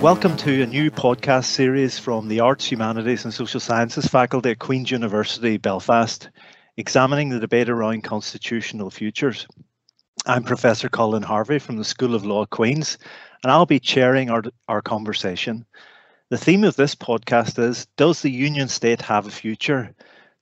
Welcome to a new podcast series from the Arts, Humanities and Social Sciences faculty at Queen's University Belfast, examining the debate around constitutional futures. I'm Professor Colin Harvey from the School of Law Queen's, and I'll be chairing our, our conversation. The theme of this podcast is Does the Union State have a future?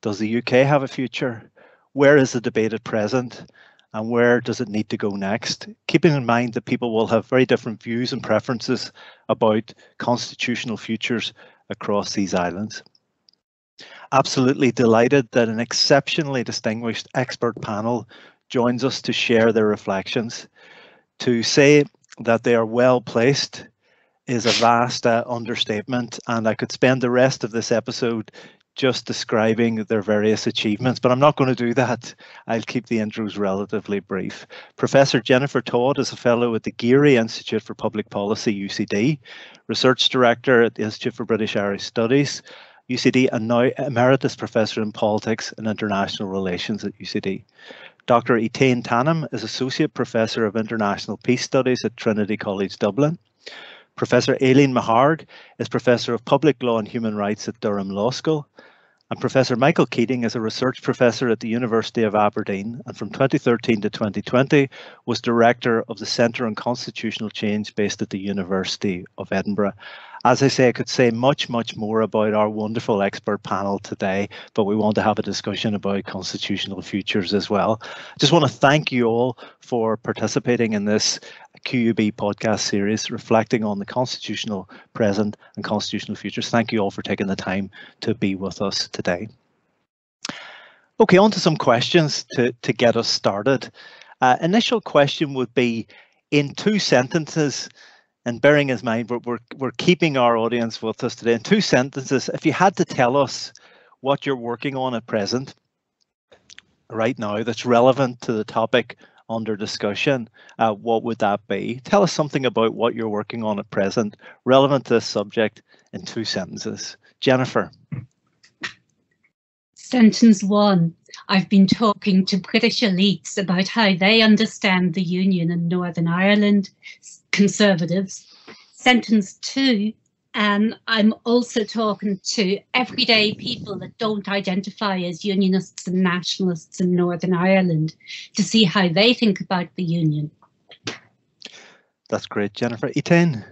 Does the UK have a future? Where is the debate at present? And where does it need to go next? Keeping in mind that people will have very different views and preferences about constitutional futures across these islands. Absolutely delighted that an exceptionally distinguished expert panel joins us to share their reflections. To say that they are well placed is a vast uh, understatement, and I could spend the rest of this episode just describing their various achievements, but I'm not going to do that. I'll keep the intros relatively brief. Professor Jennifer Todd is a fellow at the Geary Institute for Public Policy, UCD, research director at the Institute for British Irish Studies, UCD, and now emeritus professor in politics and international relations at UCD. Dr. Etain Tannam is associate professor of international peace studies at Trinity College Dublin. Professor Aileen McHarg is Professor of Public Law and Human Rights at Durham Law School. And Professor Michael Keating is a research professor at the University of Aberdeen and from 2013 to 2020 was director of the Centre on Constitutional Change based at the University of Edinburgh. As I say, I could say much, much more about our wonderful expert panel today, but we want to have a discussion about constitutional futures as well. Just want to thank you all for participating in this QUB podcast series reflecting on the constitutional present and constitutional futures. Thank you all for taking the time to be with us today. Okay, on to some questions to, to get us started. Uh, initial question would be in two sentences, and bearing in mind we're, we're, we're keeping our audience with us today, in two sentences, if you had to tell us what you're working on at present, right now, that's relevant to the topic under discussion, uh, what would that be? Tell us something about what you're working on at present, relevant to this subject in two sentences. Jennifer. Sentence one I've been talking to British elites about how they understand the Union in Northern Ireland, conservatives. Sentence two and I'm also talking to everyday people that don't identify as unionists and nationalists in Northern Ireland to see how they think about the union. That's great, Jennifer. Etain.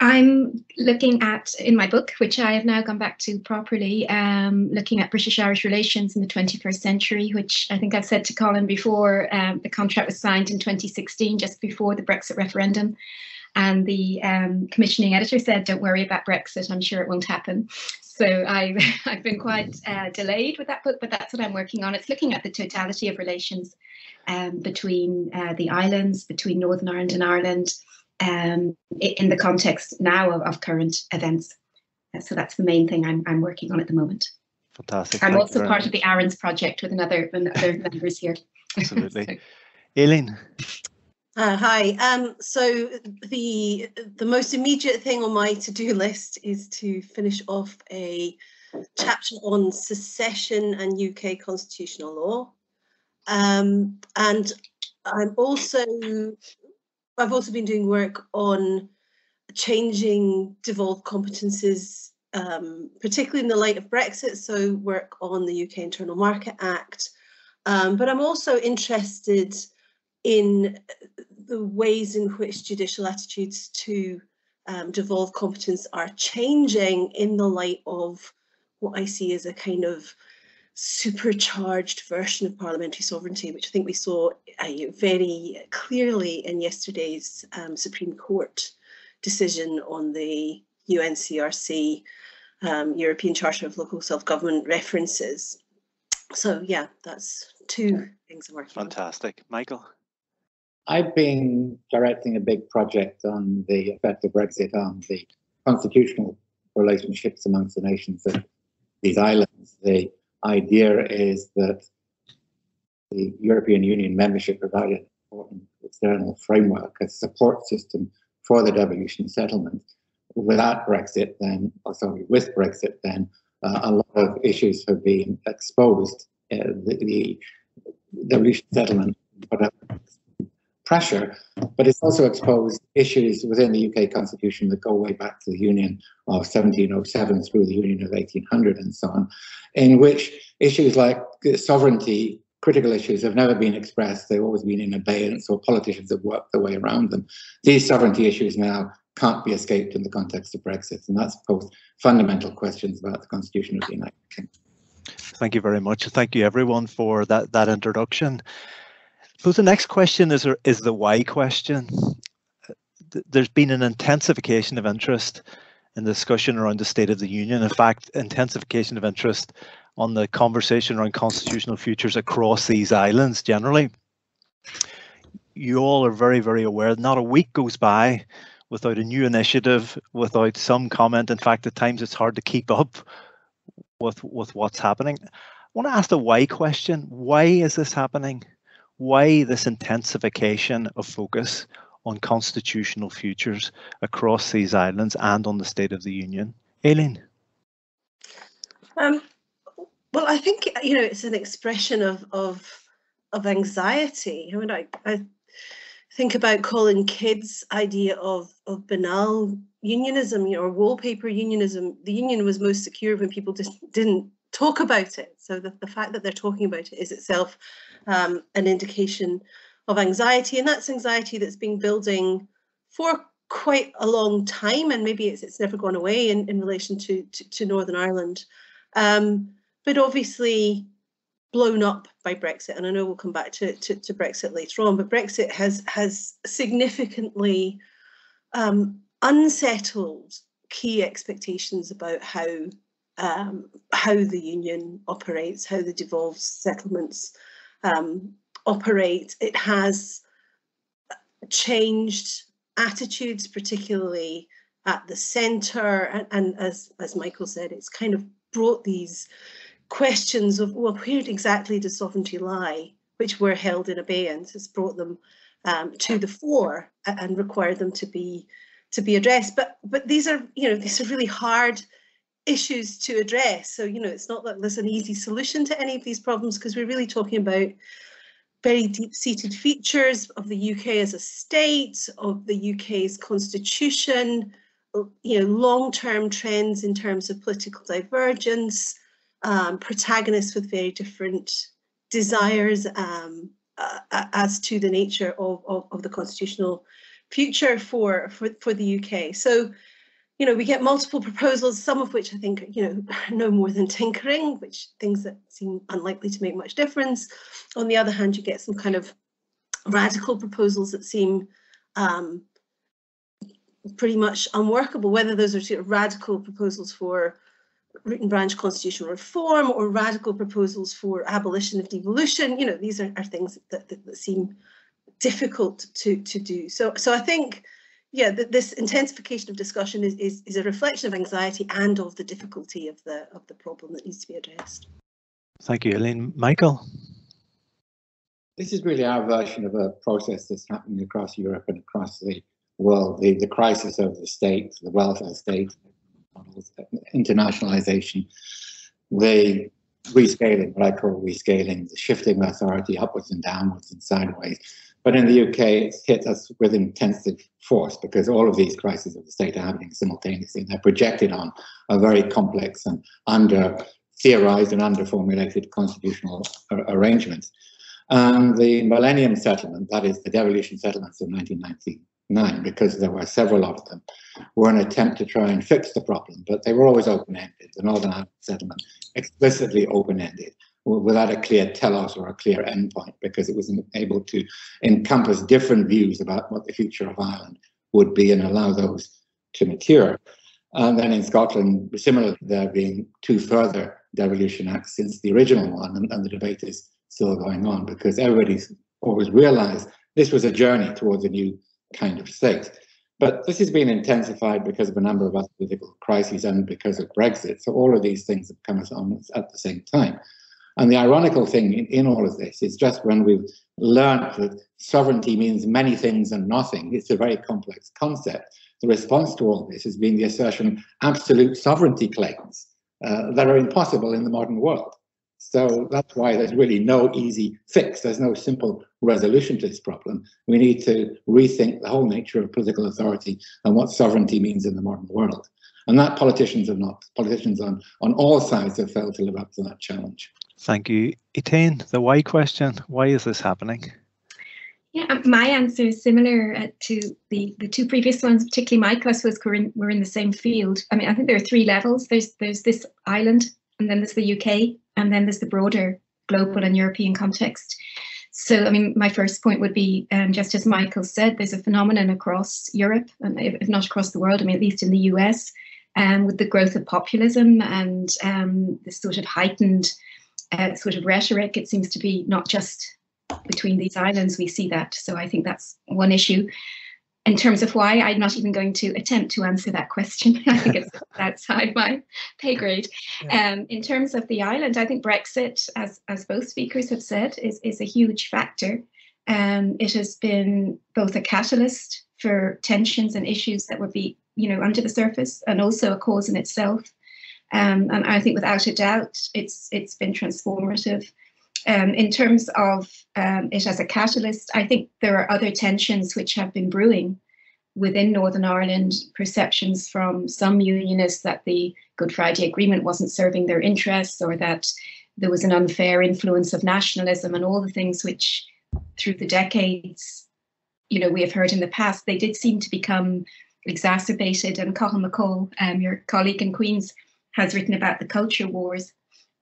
I'm looking at, in my book, which I have now gone back to properly, um, looking at British Irish relations in the 21st century, which I think I've said to Colin before. Um, the contract was signed in 2016, just before the Brexit referendum. And the um, commissioning editor said, "Don't worry about Brexit. I'm sure it won't happen." So I, I've been quite uh, delayed with that book, but that's what I'm working on. It's looking at the totality of relations um, between uh, the islands, between Northern Ireland and Ireland, um, in the context now of, of current events. Uh, so that's the main thing I'm, I'm working on at the moment. Fantastic. I'm Thank also part much. of the ARINS project with another, other members here. Absolutely. so. Aileen. Uh, hi. Um, so the the most immediate thing on my to-do list is to finish off a chapter on secession and UK constitutional law. Um, and I'm also I've also been doing work on changing devolved competences, um, particularly in the light of Brexit. So work on the UK Internal Market Act. Um, but I'm also interested in the ways in which judicial attitudes to um, devolved competence are changing in the light of what I see as a kind of supercharged version of parliamentary sovereignty, which I think we saw uh, very clearly in yesterday's um, Supreme Court decision on the UNCRC um, European Charter of Local Self-Government references. So yeah, that's two things I'm working Fantastic. On. Michael? I've been directing a big project on the effect of Brexit on the constitutional relationships amongst the nations of these islands. The idea is that the European Union membership provided an important external framework, a support system for the devolution settlement. Without Brexit, then, or sorry, with Brexit, then uh, a lot of issues have been exposed. Uh, the, the devolution settlement up pressure, but it's also exposed issues within the UK Constitution that go way back to the Union of 1707 through the Union of 1800 and so on, in which issues like sovereignty, critical issues have never been expressed. They've always been in abeyance or politicians have worked their way around them. These sovereignty issues now can't be escaped in the context of Brexit, and that's posed fundamental questions about the Constitution of the United Kingdom. Thank you very much. Thank you everyone for that, that introduction. So the next question is, is the why question. There's been an intensification of interest in the discussion around the State of the Union. In fact, intensification of interest on the conversation around constitutional futures across these islands generally. You all are very, very aware not a week goes by without a new initiative, without some comment. In fact, at times it's hard to keep up with, with what's happening. I want to ask the why question. Why is this happening? Why this intensification of focus on constitutional futures across these islands and on the State of the Union? Aileen? Um, well, I think you know it's an expression of of of anxiety. I mean, I, I think about Colin Kidd's idea of of banal unionism, you know, or wallpaper unionism. The union was most secure when people just didn't talk about it. So the, the fact that they're talking about it is itself um, an indication of anxiety, and that's anxiety that's been building for quite a long time, and maybe it's it's never gone away in, in relation to, to, to Northern Ireland. Um, but obviously blown up by Brexit, and I know we'll come back to, to, to Brexit later on, but Brexit has has significantly um, unsettled key expectations about how um, how the union operates, how the devolved settlements um, operate. It has changed attitudes, particularly at the centre, and, and as as Michael said, it's kind of brought these questions of, well, where exactly does sovereignty lie, which were held in abeyance, has brought them um, to the fore and required them to be to be addressed. But but these are you know these are really hard issues to address. So you know it's not that there's an easy solution to any of these problems because we're really talking about very deep-seated features of the UK as a state, of the UK's constitution, you know, long-term trends in terms of political divergence, um, protagonists with very different desires um, uh, as to the nature of, of, of, the constitutional future for, for, for the UK. So, you know, we get multiple proposals, some of which I think, you know, no more than tinkering, which things that seem unlikely to make much difference. On the other hand, you get some kind of radical proposals that seem um, pretty much unworkable, whether those are sort of radical proposals for root and branch constitutional reform or radical proposals for abolition of devolution. You know, these are, are things that, that, that, seem difficult to, to do. So, so I think, yeah, that this intensification of discussion is, is, is a reflection of anxiety and of the difficulty of the of the problem that needs to be addressed. Thank you, Elaine. Michael? This is really our version of a process that's happening across Europe and across the world, the, the crisis of the state, the welfare state, internationalization, the rescaling, what I call rescaling, the shifting of authority upwards and downwards and sideways. But in the UK, it's hit us with intensive force because all of these crises of the state are happening simultaneously. They're projected on a very complex and under theorized and under formulated constitutional arrangements. And um, the Millennium Settlement, that is the devolution settlements of 1999, because there were several of them, were an attempt to try and fix the problem, but they were always open-ended. The Northern Ireland settlement explicitly open-ended without a clear telos or a clear endpoint because it was able to encompass different views about what the future of Ireland would be and allow those to mature. And then in Scotland, similarly, there have been two further devolution acts since the original one, and, and the debate is still going on because everybody's always realized this was a journey towards a new kind of state. But this has been intensified because of a number of other political crises and because of Brexit. So all of these things have come on at the same time. And the ironical thing in, in all of this is just when we've learned that sovereignty means many things and nothing, it's a very complex concept. The response to all this has been the assertion of absolute sovereignty claims uh, that are impossible in the modern world. So that's why there's really no easy fix. There's no simple resolution to this problem. We need to rethink the whole nature of political authority and what sovereignty means in the modern world. And that politicians have not. Politicians on, on all sides have failed to live up to that challenge. Thank you. Etain, the why question, why is this happening? Yeah, um, my answer is similar uh, to the, the two previous ones, particularly my I was we're in, we're in the same field. I mean, I think there are three levels. There's there's this island, and then there's the UK, and then there's the broader global and European context. So, I mean, my first point would be, um, just as Michael said, there's a phenomenon across Europe, and if not across the world, I mean, at least in the US, um, with the growth of populism and um, this sort of heightened uh, sort of rhetoric. It seems to be not just between these islands we see that. So I think that's one issue. In terms of why, I'm not even going to attempt to answer that question. I think it's outside my pay grade. Yeah. Um, in terms of the island, I think Brexit, as as both speakers have said, is is a huge factor. Um, it has been both a catalyst for tensions and issues that would be, you know, under the surface, and also a cause in itself. Um, and I think without a doubt, it's it's been transformative. Um, in terms of um, it as a catalyst, I think there are other tensions which have been brewing within Northern Ireland, perceptions from some unionists that the Good Friday Agreement wasn't serving their interests or that there was an unfair influence of nationalism and all the things which through the decades, you know, we have heard in the past, they did seem to become exacerbated. And Cathal McCall, um, your colleague in Queen's, has written about the culture wars,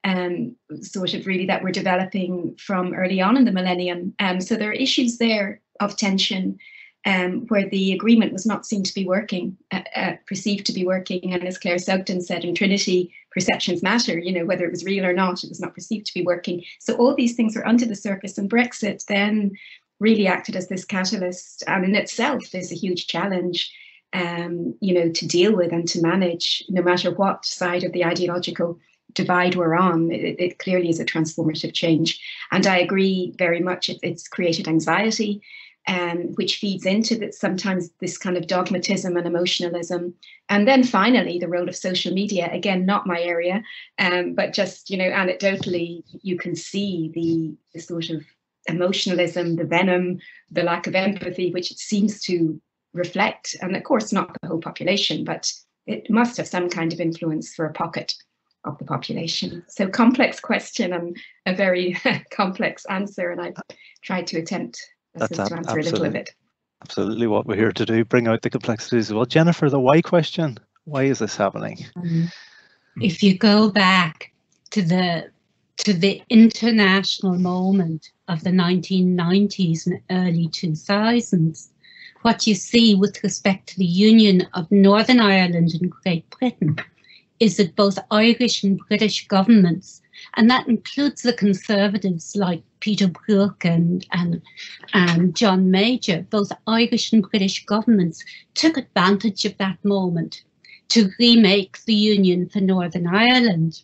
um, sort of really that we're developing from early on in the millennium. Um, so there are issues there of tension um, where the agreement was not seen to be working, uh, uh, perceived to be working. And as Claire Sugden said in Trinity, perceptions matter, you know, whether it was real or not, it was not perceived to be working. So all these things were under the surface and Brexit then really acted as this catalyst and in itself is a huge challenge um, you know, to deal with and to manage, no matter what side of the ideological divide we're on. It, it clearly is a transformative change, and I agree very much. It, it's created anxiety, um, which feeds into that sometimes this kind of dogmatism and emotionalism. And then finally, the role of social media. Again, not my area, um, but just you know, anecdotally, you can see the, the sort of emotionalism, the venom, the lack of empathy, which it seems to reflect, and of course, not the whole population, but it must have some kind of influence for a pocket of the population. So, complex question and a very complex answer, and I've tried to attempt That's to answer a little of it. Absolutely, what we're here to do, bring out the complexities well. Jennifer, the why question: Why is this happening? Um, if you go back to the to the international moment of the 1990s and early 2000s, what you see with respect to the union of Northern Ireland and Great Britain is that both Irish and British governments, and that includes the Conservatives like Peter Brooke and, and, and John Major, both Irish and British governments took advantage of that moment to remake the Union for Northern Ireland.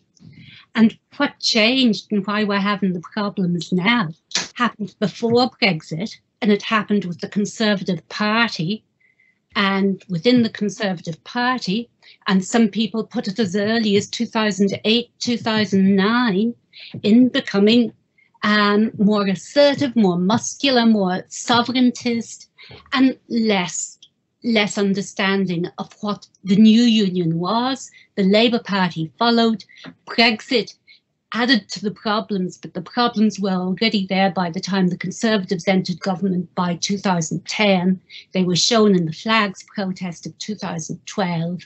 And what changed and why we're having the problems now happened before Brexit and it happened with the Conservative Party and within the Conservative Party. And some people put it as early as 2008, 2009 in becoming um, more assertive, more muscular, more sovereigntist, and less less understanding of what the new union was. The Labour Party followed. Brexit added to the problems, but the problems were already there by the time the Conservatives entered government by 2010. They were shown in the flags protest of 2012.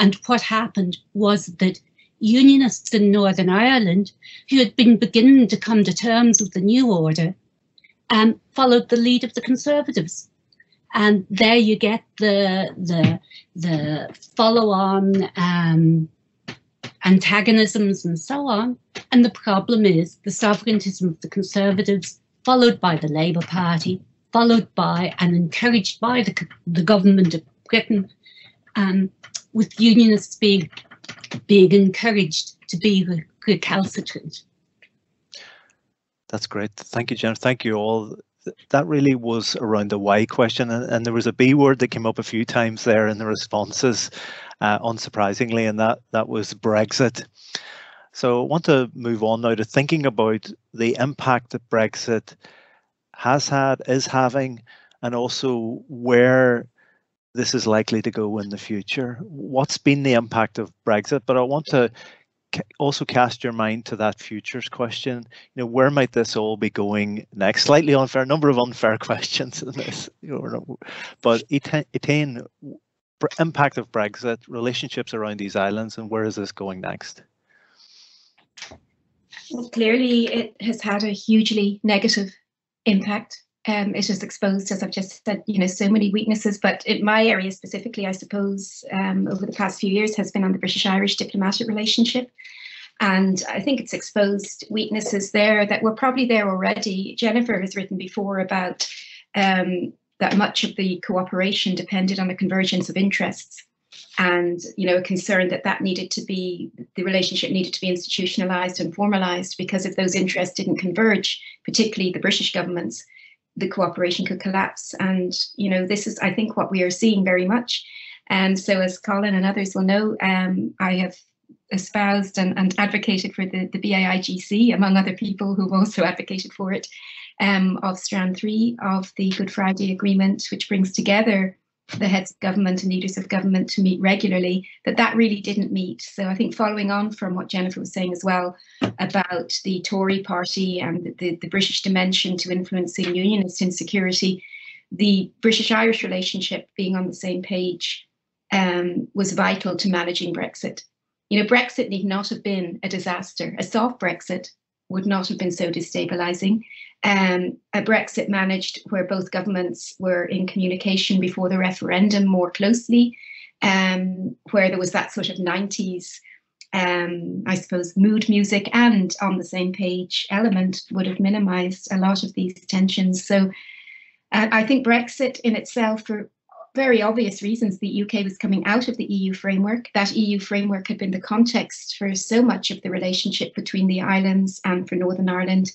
And what happened was that Unionists in Northern Ireland, who had been beginning to come to terms with the new order, um, followed the lead of the Conservatives. And there you get the the the follow-on um, antagonisms and so on. And the problem is the sovereigntism of the Conservatives, followed by the Labour Party, followed by and encouraged by the, the government of Britain, um, with unionists being, being encouraged to be recalcitrant. That's great. Thank you, Jennifer. Thank you all. That really was around the why question, and, and there was a B word that came up a few times there in the responses uh, unsurprisingly, and that that was Brexit. So I want to move on now to thinking about the impact that Brexit has had, is having, and also where this is likely to go in the future. What's been the impact of Brexit? But I want to also cast your mind to that futures question. You know, where might this all be going next? Slightly unfair, number of unfair questions in this. You know, but Etain, impact of Brexit, relationships around these islands, and where is this going next? Well, clearly, it has had a hugely negative impact. Um, it has exposed, as I've just said, you know, so many weaknesses. But in my area specifically, I suppose, um, over the past few years, has been on the British-Irish diplomatic relationship. And I think it's exposed weaknesses there that were probably there already. Jennifer has written before about um, that much of the cooperation depended on the convergence of interests and you know a concern that that needed to be the relationship needed to be institutionalized and formalized because if those interests didn't converge particularly the british governments the cooperation could collapse. And you know this is i think what we are seeing very much. And so as colin and others will know um, i have espoused and, and advocated for the, the BIIGC, among other people who've also advocated for it, um, of Strand 3 of the Good Friday Agreement, which brings together the heads of government and leaders of government to meet regularly, that that really didn't meet. So I think following on from what Jennifer was saying as well about the Tory party and the, the British dimension to influencing unionist insecurity, the British-Irish relationship being on the same page um, was vital to managing Brexit. You know, Brexit need not have been a disaster. A soft Brexit would not have been so destabilizing. Um, a Brexit managed where both governments were in communication before the referendum more closely, um, where there was that sort of 90s, um, I suppose, mood music and on the same page element would have minimized a lot of these tensions. So uh, I think Brexit in itself, for very obvious reasons, the UK was coming out of the EU framework. That EU framework had been the context for so much of the relationship between the islands and for Northern Ireland.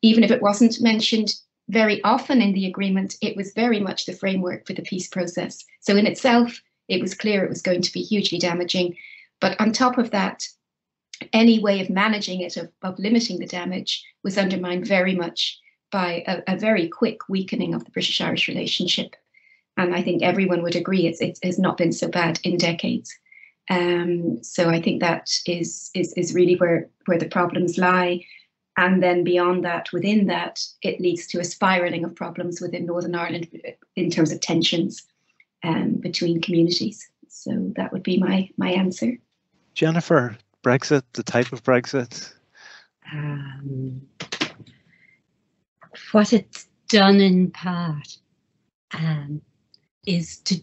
Even if it wasn't mentioned very often in the agreement, it was very much the framework for the peace process. So, in itself, it was clear it was going to be hugely damaging. But on top of that, any way of managing it, of, of limiting the damage, was undermined very much by a, a very quick weakening of the British Irish relationship and I think everyone would agree it's, it has not been so bad in decades. Um, so I think that is, is is really where where the problems lie, and then beyond that, within that, it leads to a spiraling of problems within Northern Ireland in terms of tensions um, between communities. So that would be my my answer. Jennifer, Brexit, the type of Brexit. Um, what it's done in part um, is to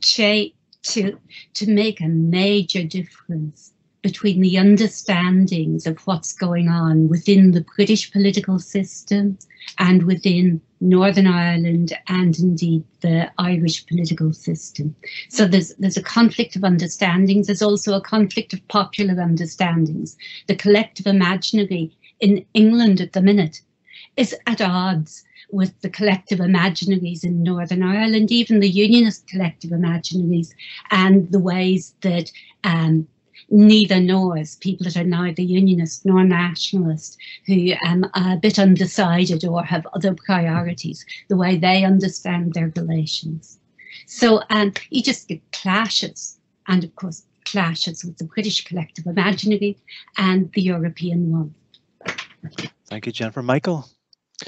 to to make a major difference between the understandings of what's going on within the British political system and within Northern Ireland and indeed the Irish political system. So there's there's a conflict of understandings. There's also a conflict of popular understandings. The collective imaginary in England at the minute is at odds with the collective imaginaries in Northern Ireland, even the Unionist collective imaginaries, and the ways that um, neither nors, people that are neither Unionist nor Nationalist, who um, are a bit undecided or have other priorities, the way they understand their relations. So um, you just get clashes, and of course, clashes with the British collective imaginary and the European one. Thank you, Jennifer. Michael?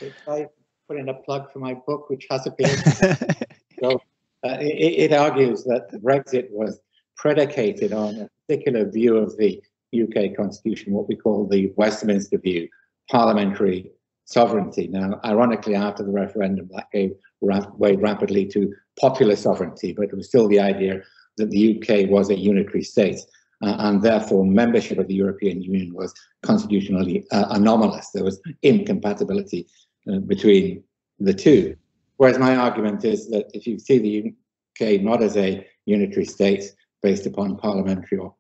If I put in a plug for my book, which has appeared. so uh, it, it, argues that Brexit was predicated on a particular view of the UK constitution, what we call the Westminster view, parliamentary sovereignty. Now, ironically, after the referendum, that gave way rapidly to popular sovereignty, but it was still the idea that the UK was a unitary state. Uh, and therefore membership of the European Union was constitutionally uh, anomalous. There was incompatibility uh, between the two. Whereas my argument is that if you see the UK not as a unitary state based upon parliamentary or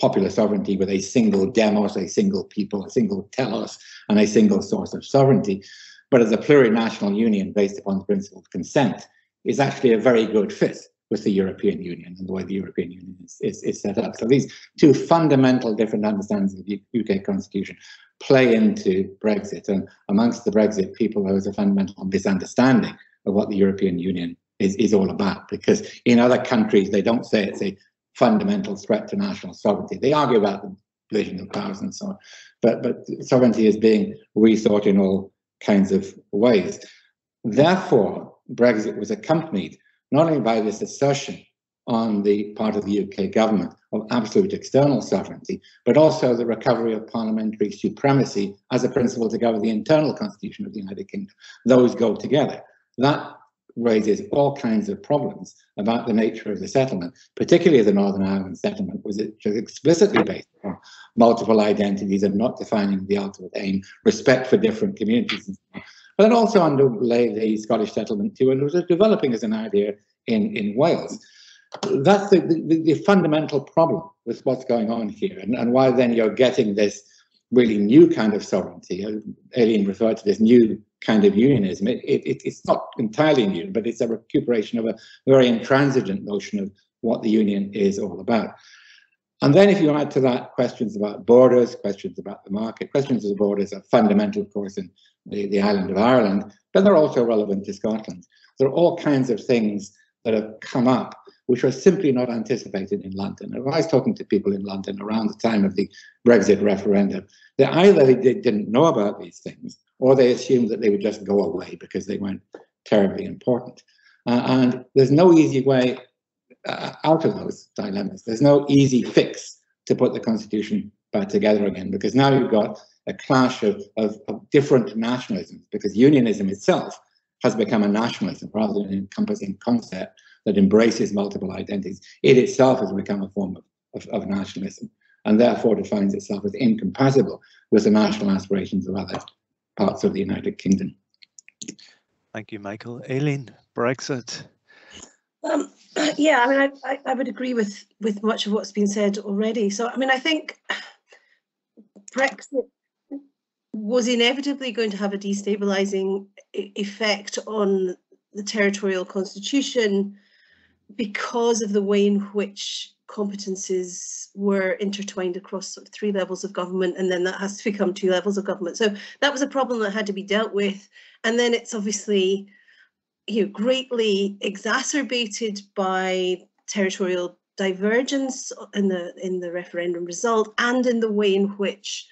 popular sovereignty with a single demos, a single people, a single telos, and a single source of sovereignty, but as a plurinational union based upon the principle of consent, is actually a very good fit with the European Union and the way the European Union is, is, is set up. So these two fundamental different understandings of the UK constitution play into Brexit. And amongst the Brexit people, there is a fundamental misunderstanding of what the European Union is, is all about. Because in other countries, they don't say it's a fundamental threat to national sovereignty. They argue about the division of powers and so on. But, but sovereignty is being rethought in all kinds of ways. Therefore, Brexit was accompanied not only by this assertion on the part of the UK government of absolute external sovereignty, but also the recovery of parliamentary supremacy as a principle to govern the internal constitution of the United Kingdom. Those go together. That raises all kinds of problems about the nature of the settlement, particularly the Northern Ireland settlement, was it explicitly based on multiple identities and not defining the ultimate aim, respect for different communities, but it also underlay the Scottish settlement too, and was developing as an idea in, in Wales. That's the, the, the fundamental problem with what's going on here, and, and why then you're getting this really new kind of sovereignty. Uh, Aileen referred to this new kind of unionism. It, it, it's not entirely new, but it's a recuperation of a very intransigent notion of what the union is all about. And then if you add to that questions about borders, questions about the market, questions of the borders are fundamental, of course, in the, the island of Ireland, but they're also relevant to Scotland. There are all kinds of things that have come up which were simply not anticipated in London. And I was talking to people in London around the time of the Brexit referendum, they either they didn't know about these things or they assumed that they would just go away because they weren't terribly important. Uh, and there's no easy way uh, out of those dilemmas. There's no easy fix to put the constitution back together again because now you've got a clash of, of, of different nationalisms because unionism itself has become a nationalism rather than an encompassing concept that embraces multiple identities. It itself has become a form of, of, of, nationalism and therefore defines itself as incompatible with the national aspirations of other parts of the United Kingdom. Thank you, Michael. Aileen, Brexit. Um, yeah, I mean, I, I, I, would agree with with much of what's been said already. So, I mean, I think Brexit was inevitably going to have a destabilizing effect on the territorial constitution because of the way in which competences were intertwined across sort of three levels of government and then that has to become two levels of government. So that was a problem that had to be dealt with and then it's obviously you know, greatly exacerbated by territorial divergence in the in the referendum result and in the way in which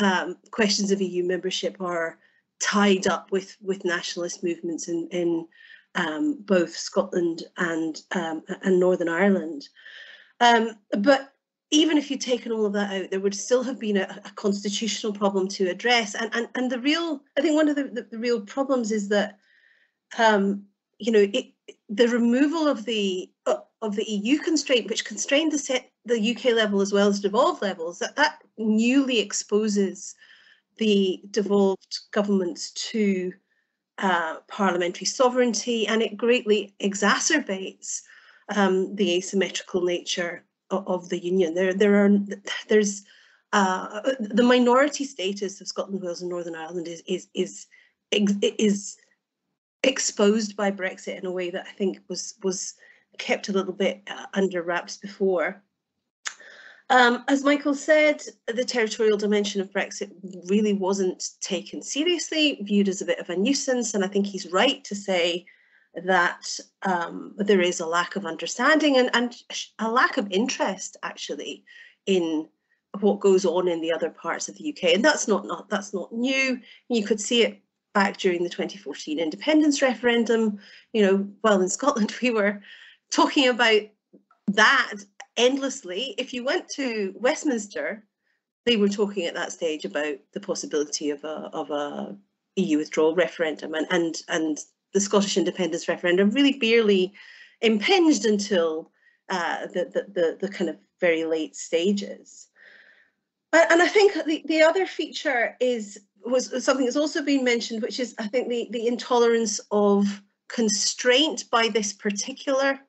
um, questions of EU membership are tied up with with nationalist movements in in um, both Scotland and um, and Northern Ireland. Um, but even if you'd taken all of that out, there would still have been a, a constitutional problem to address. And, and and the real, I think one of the, the, the real problems is that um, you know, it, the removal of the uh, of the EU constraint, which constrained the set the UK level as well as devolved levels, that that newly exposes the devolved governments to uh, parliamentary sovereignty, and it greatly exacerbates um, the asymmetrical nature of, of, the union. There, there are there's uh, the minority status of Scotland, Wales, and Northern Ireland is is is is exposed by Brexit in a way that I think was was kept a little bit uh, under wraps before. Um, as Michael said, the territorial dimension of Brexit really wasn't taken seriously, viewed as a bit of a nuisance, and I think he's right to say that um, there is a lack of understanding and, and a lack of interest actually in what goes on in the other parts of the UK, and that's not, not that's not new. You could see it back during the 2014 independence referendum. You know, well, in Scotland, we were talking about that endlessly. If you went to Westminster, they were talking at that stage about the possibility of a, of a EU withdrawal referendum and, and, and the Scottish independence referendum really barely impinged until uh, the, the, the, the kind of very late stages. And I think the, the other feature is was something that's also been mentioned, which is I think the, the intolerance of constraint by this particular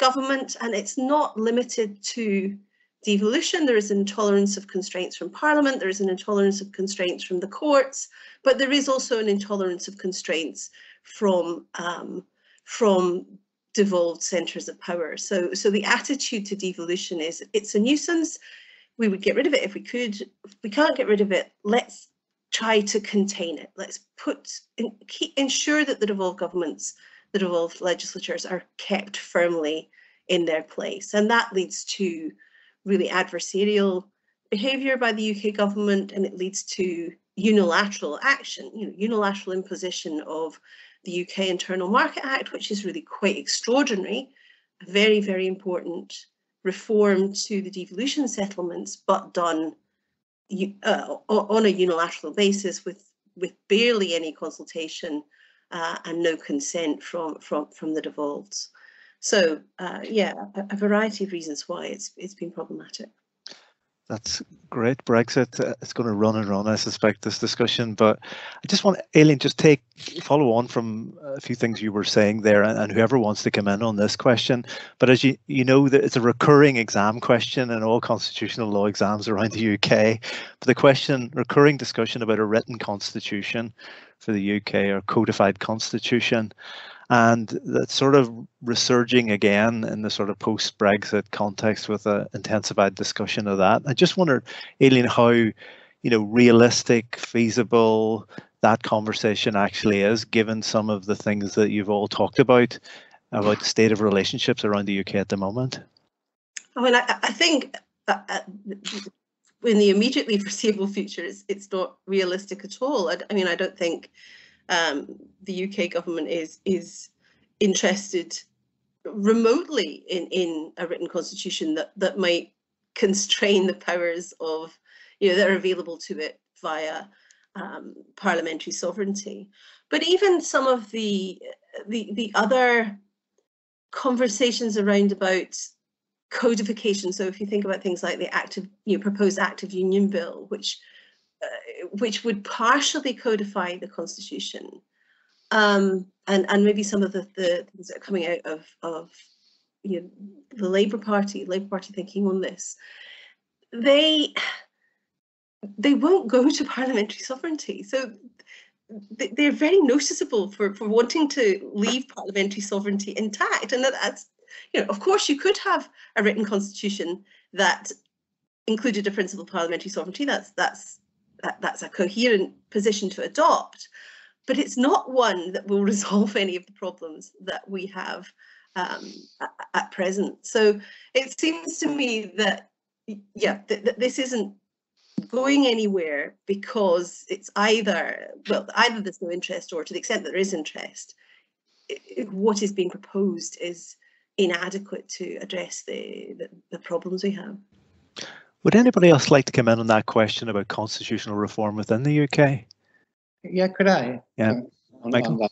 government, and it's not limited to devolution. There is an intolerance of constraints from Parliament, there is an intolerance of constraints from the courts, but there is also an intolerance of constraints from um, from devolved centres of power. So, so the attitude to devolution is it's a nuisance. We would get rid of it if we could. If we can't get rid of it, let's try to contain it. Let's put in, keep, ensure that the devolved governments, the devolved legislatures are kept firmly in their place, and that leads to really adversarial behaviour by the UK government, and it leads to unilateral action, you know, unilateral imposition of the UK Internal Market Act, which is really quite extraordinary, a very, very important reform to the devolution settlements, but done uh, on a unilateral basis with, with barely any consultation uh, and no consent from, from, from the devolveds. So uh, yeah, a, a variety of reasons why it's, it's been problematic. That's great. Brexit, uh, it's going to run and run, I suspect, this discussion. But I just want, Aileen, just take follow on from a few things you were saying there, and, and whoever wants to come in on this question. But as you you know, that it's a recurring exam question in all constitutional law exams around the UK. But the question, recurring discussion about a written constitution for the UK or codified constitution and that's sort of resurging again in the sort of post-Brexit context with an intensified discussion of that. I just wondered, Aileen, how you know realistic, feasible that conversation actually is, given some of the things that you've all talked about about the state of relationships around the UK at the moment. I mean, I, I think uh, uh in the immediately foreseeable future, it's, it's not realistic at all. I, I mean, I don't think um, the UK government is is interested remotely in in a written constitution that that might constrain the powers of you know that are available to it via um, parliamentary sovereignty. But even some of the the the other conversations around about codification. So if you think about things like the active, you know, proposed Act of Union bill, which uh, which would partially codify the constitution, um, and and maybe some of the, the things that are coming out of of you know the Labour Party, Labour Party thinking on this, they they won't go to parliamentary sovereignty. So they're very noticeable for, for wanting to leave parliamentary sovereignty intact. And that, that's, you know, of course, you could have a written constitution that included a principle of parliamentary sovereignty. That's that's that, that's a coherent position to adopt, but it's not one that will resolve any of the problems that we have um, at, at, present. So it seems to me that, yeah, th th this isn't going anywhere because it's either, well, either there's no interest or to the extent that there is interest, it, it, what is being proposed is inadequate to address the, the, the problems we have. Would anybody else like to come in on that question about constitutional reform within the UK? Yeah, could I? Yeah. On, on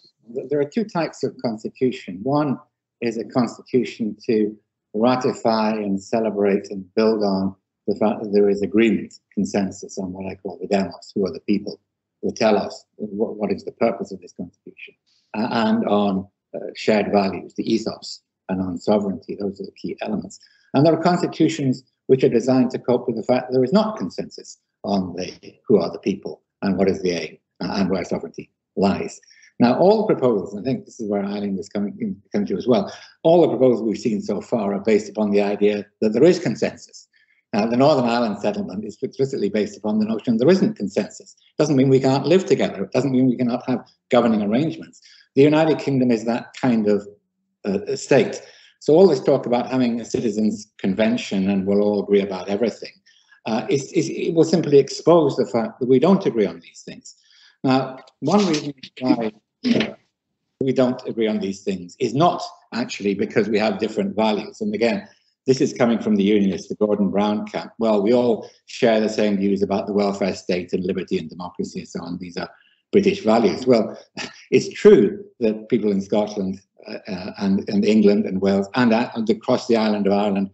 there are two types of constitution. One is a constitution to ratify and celebrate and build on the fact that there is agreement, consensus on what I call the demos, who are the people who tell us what, what is the purpose of this constitution, uh, and on uh, shared values, the ethos, and on sovereignty. Those are the key elements. And there are constitutions which are designed to cope with the fact that there is not consensus on the who are the people and what is the aim and where sovereignty lies. Now, all the proposals, I think this is where Aileen was coming, coming to as well, all the proposals we've seen so far are based upon the idea that there is consensus. Now, the Northern Ireland settlement is explicitly based upon the notion there isn't consensus. It doesn't mean we can't live together. It doesn't mean we cannot have governing arrangements. The United Kingdom is that kind of uh, state. So all this talk about having a citizens' convention and we'll all agree about everything, uh, is, is, it will simply expose the fact that we don't agree on these things. Now, one reason why uh, we don't agree on these things is not actually because we have different values. And again, this is coming from the unionists, the Gordon Brown camp. Well, we all share the same views about the welfare state and liberty and democracy and so on. These are British values. Well, it's true that people in Scotland uh, and, and England and Wales and, uh, and across the island of Ireland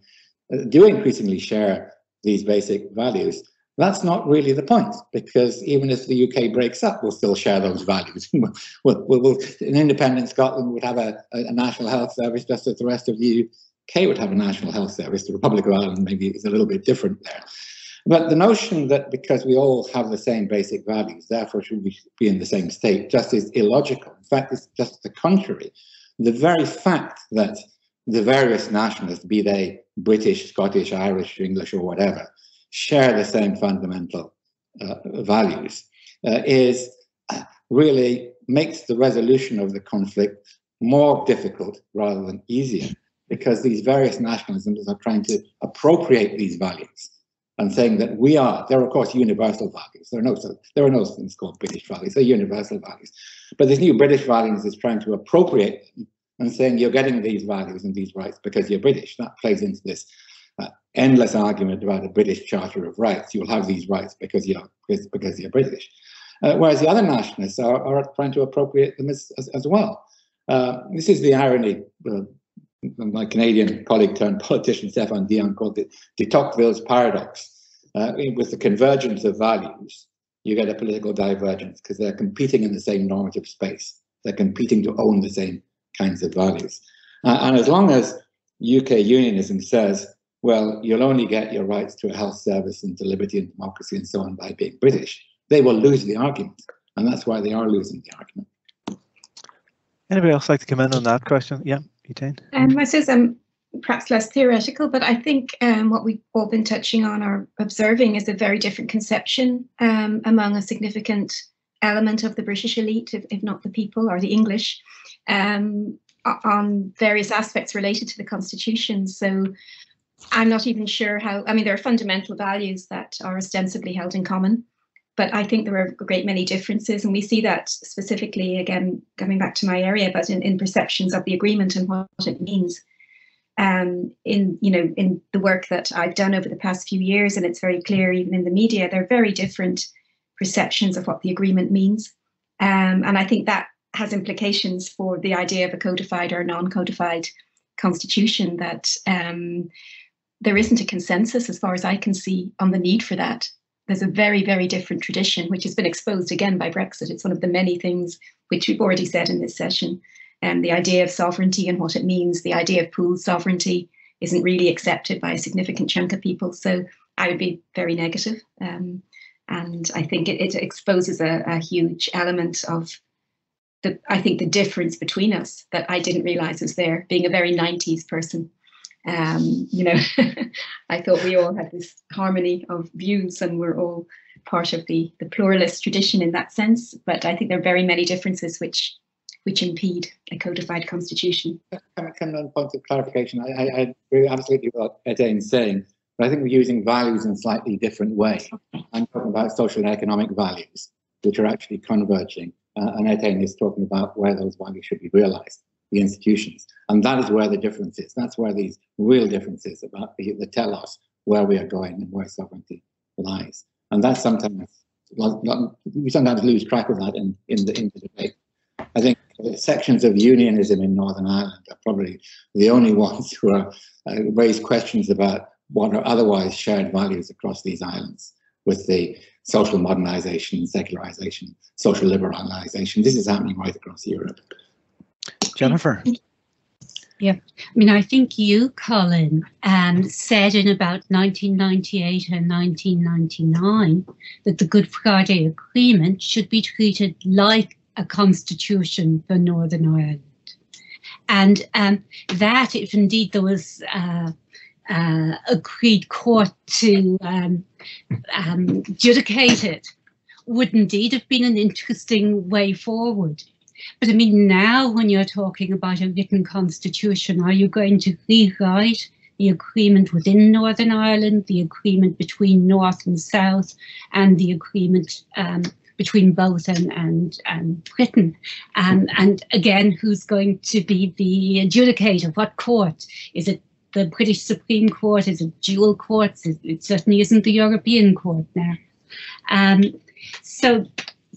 uh, do increasingly share these basic values. That's not really the point, because even if the UK breaks up, we'll still share those values. we'll, we'll, we'll, an independent Scotland would have a, a, national health service, just as the rest of the UK would have a national health service. The Republic of Ireland maybe is a little bit different there. But the notion that because we all have the same basic values, therefore should we be in the same state, just is illogical. In fact, it's just the contrary. the very fact that the various nationalists, be they British, Scottish, Irish, English, or whatever, share the same fundamental uh, values, uh, is uh, really makes the resolution of the conflict more difficult rather than easier because these various nationalisms are trying to appropriate these values and saying that we are, they're of course universal values. There are no, there are no things called British values, they're universal values. But this new British values is trying to appropriate them and saying you're getting these values and these rights because you're British. That plays into this uh, endless argument about a British Charter of Rights. You'll have these rights because you're, because, because you're British. Uh, whereas the other nationalists are, are trying to appropriate them as, as, as well. Uh, this is the irony. My Canadian colleague turned politician Stéphane Dion called it de Tocqueville's paradox. Uh, with the convergence of values, you get a political divergence because they're competing in the same normative space. They're competing to own the same kinds of values. Uh, and as long as UK unionism says, well, you'll only get your rights to a health service and to liberty and democracy and so on by being British, they will lose the argument. And that's why they are losing the argument. Anybody else like to come in on that question? Yeah, Etain. Um, I suppose I'm perhaps less theoretical, but I think um, what we've all been touching on or observing is a very different conception um, among a significant element of the British elite, if, if not the people or the English, um, on various aspects related to the Constitution. So I'm not even sure how, I mean, there are fundamental values that are ostensibly held in common but I think there are a great many differences, and we see that specifically again coming back to my area, but in, in perceptions of the agreement and what it means. Um, in you know in the work that I've done over the past few years, and it's very clear even in the media, there are very different perceptions of what the agreement means, um, and I think that has implications for the idea of a codified or non-codified constitution. That um, there isn't a consensus, as far as I can see, on the need for that there's a very, very different tradition, which has been exposed again by Brexit. It's one of the many things which we've already said in this session. And um, the idea of sovereignty and what it means, the idea of pooled sovereignty isn't really accepted by a significant chunk of people. So I would be very negative. Um, and I think it, it exposes a, a, huge element of the, I think, the difference between us that I didn't realize was there, being a very 90s person. Um, you know, I thought we all had this harmony of views and we're all part of the, the pluralist tradition in that sense. But I think there are very many differences which which impede a codified constitution. Can, can on point of clarification, I, I, I agree absolutely what Etain's saying, but I think we're using values in a slightly different way. Okay. I'm talking about social and economic values, which are actually converging, uh, and Etain is talking about where those values should be realized the institutions. And that is where the difference is. That's where these real differences about the, that tell us where we are going and where sovereignty lies. And that's sometimes we sometimes lose track of that in, in the in the debate. I think sections of unionism in Northern Ireland are probably the only ones who are uh, raise questions about what are otherwise shared values across these islands with the social modernization, secularization, social liberalization. This is happening right across Europe. Jennifer. Yeah, I mean, I think you, Colin, um, said in about 1998 and 1999 that the Good Friday Agreement should be treated like a constitution for Northern Ireland. And um, that, if indeed there was uh, uh, agreed court to um, um, adjudicate it, would indeed have been an interesting way forward. But I mean, now when you're talking about a written constitution, are you going to rewrite the agreement within Northern Ireland, the agreement between North and South, and the agreement um, between both and, and, and Britain? Um, and again, who's going to be the adjudicator? What court? Is it the British Supreme Court? Is it dual courts? It, it certainly isn't the European Court now. Um, so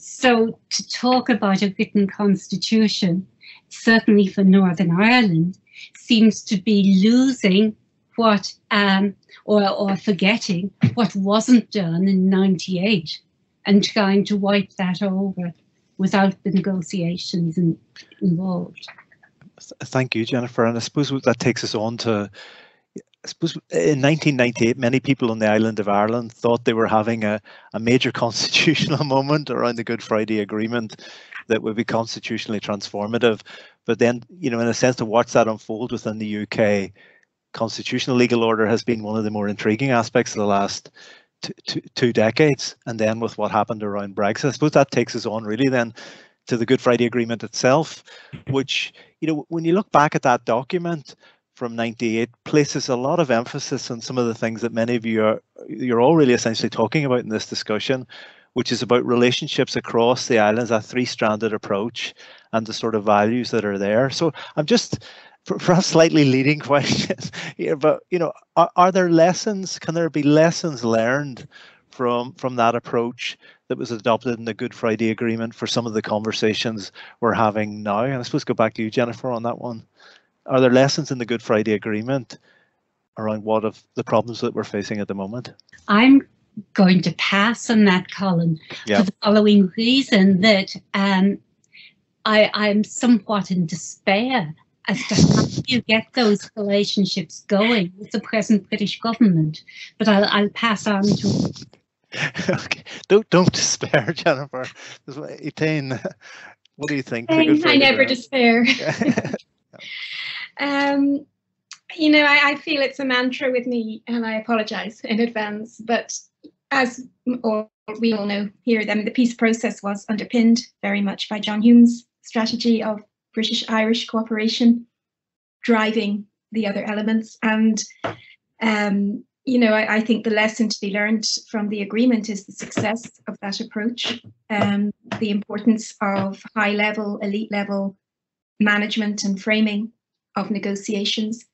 so to talk about a written constitution, certainly for Northern Ireland, seems to be losing what um, or, or forgetting what wasn't done in 98 and trying to wipe that over without the negotiations in, involved. Thank you, Jennifer. And I suppose that takes us on to I suppose in 1998, many people on the island of Ireland thought they were having a, a major constitutional moment around the Good Friday Agreement. that would be constitutionally transformative. But then, you know, in a sense, to watch that unfold within the UK constitutional legal order has been one of the more intriguing aspects of the last two, decades. And then with what happened around Brexit, I suppose that takes us on really then to the Good Friday Agreement itself, which, you know, when you look back at that document from 98, places a lot of emphasis on some of the things that many of you are, you're all really essentially talking about in this discussion, which is about relationships across the islands, that three-stranded approach and the sort of values that are there. So I'm just, for, for a slightly leading question here, but, you know, are, are there lessons, can there be lessons learned from from that approach that was adopted in the Good Friday Agreement for some of the conversations we're having now. And I suppose go back to you, Jennifer, on that one. Are there lessons in the Good Friday Agreement around what of the problems that we're facing at the moment? I'm going to pass on that, Colin, yeah. for the following reason that um, I, I'm somewhat in despair as to how you get those relationships going with the present British government. But I'll, I'll pass on to okay. Don't don't despair, Jennifer. Etain, what do you think? I never despair. Um, you know, I, I, feel it's a mantra with me, and I apologise in advance. But as all, we all know here, then the peace process was underpinned very much by John Hume's strategy of British-Irish cooperation, driving the other elements, and um, you know, I, I, think the lesson to be learned from the agreement is the success of that approach, um, the importance of high level, elite level management and framing of negotiations,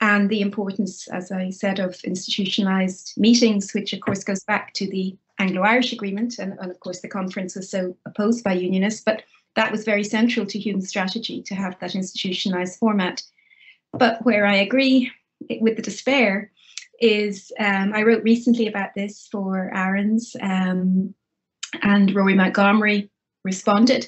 and the importance, as I said, of institutionalized meetings, which of course goes back to the Anglo Irish Agreement. And, and of course, the conference was so opposed by unionists, but that was very central to Hume's strategy to have that institutionalized format. But where I agree with the despair is um, I wrote recently about this for ARINS, um, and Rory Montgomery responded.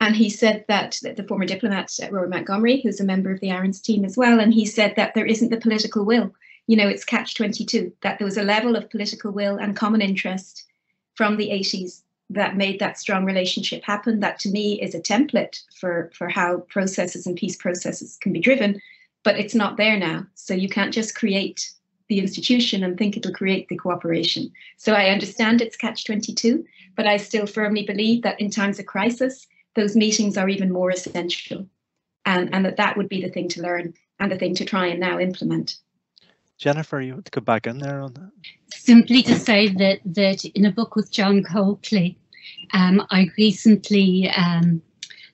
And he said that, that the former diplomat, uh, Rory Montgomery, who's a member of the ARINS team as well, and he said that there isn't the political will. You know, it's catch 22, that there was a level of political will and common interest from the 80s that made that strong relationship happen. That to me is a template for, for how processes and peace processes can be driven, but it's not there now. So you can't just create the institution and think it'll create the cooperation. So I understand it's catch 22, but I still firmly believe that in times of crisis, those meetings are even more essential and, and that that would be the thing to learn and the thing to try and now implement. Jennifer, you want to go back in there on that? Simply to say that that in a book with John Coakley, um, I recently um,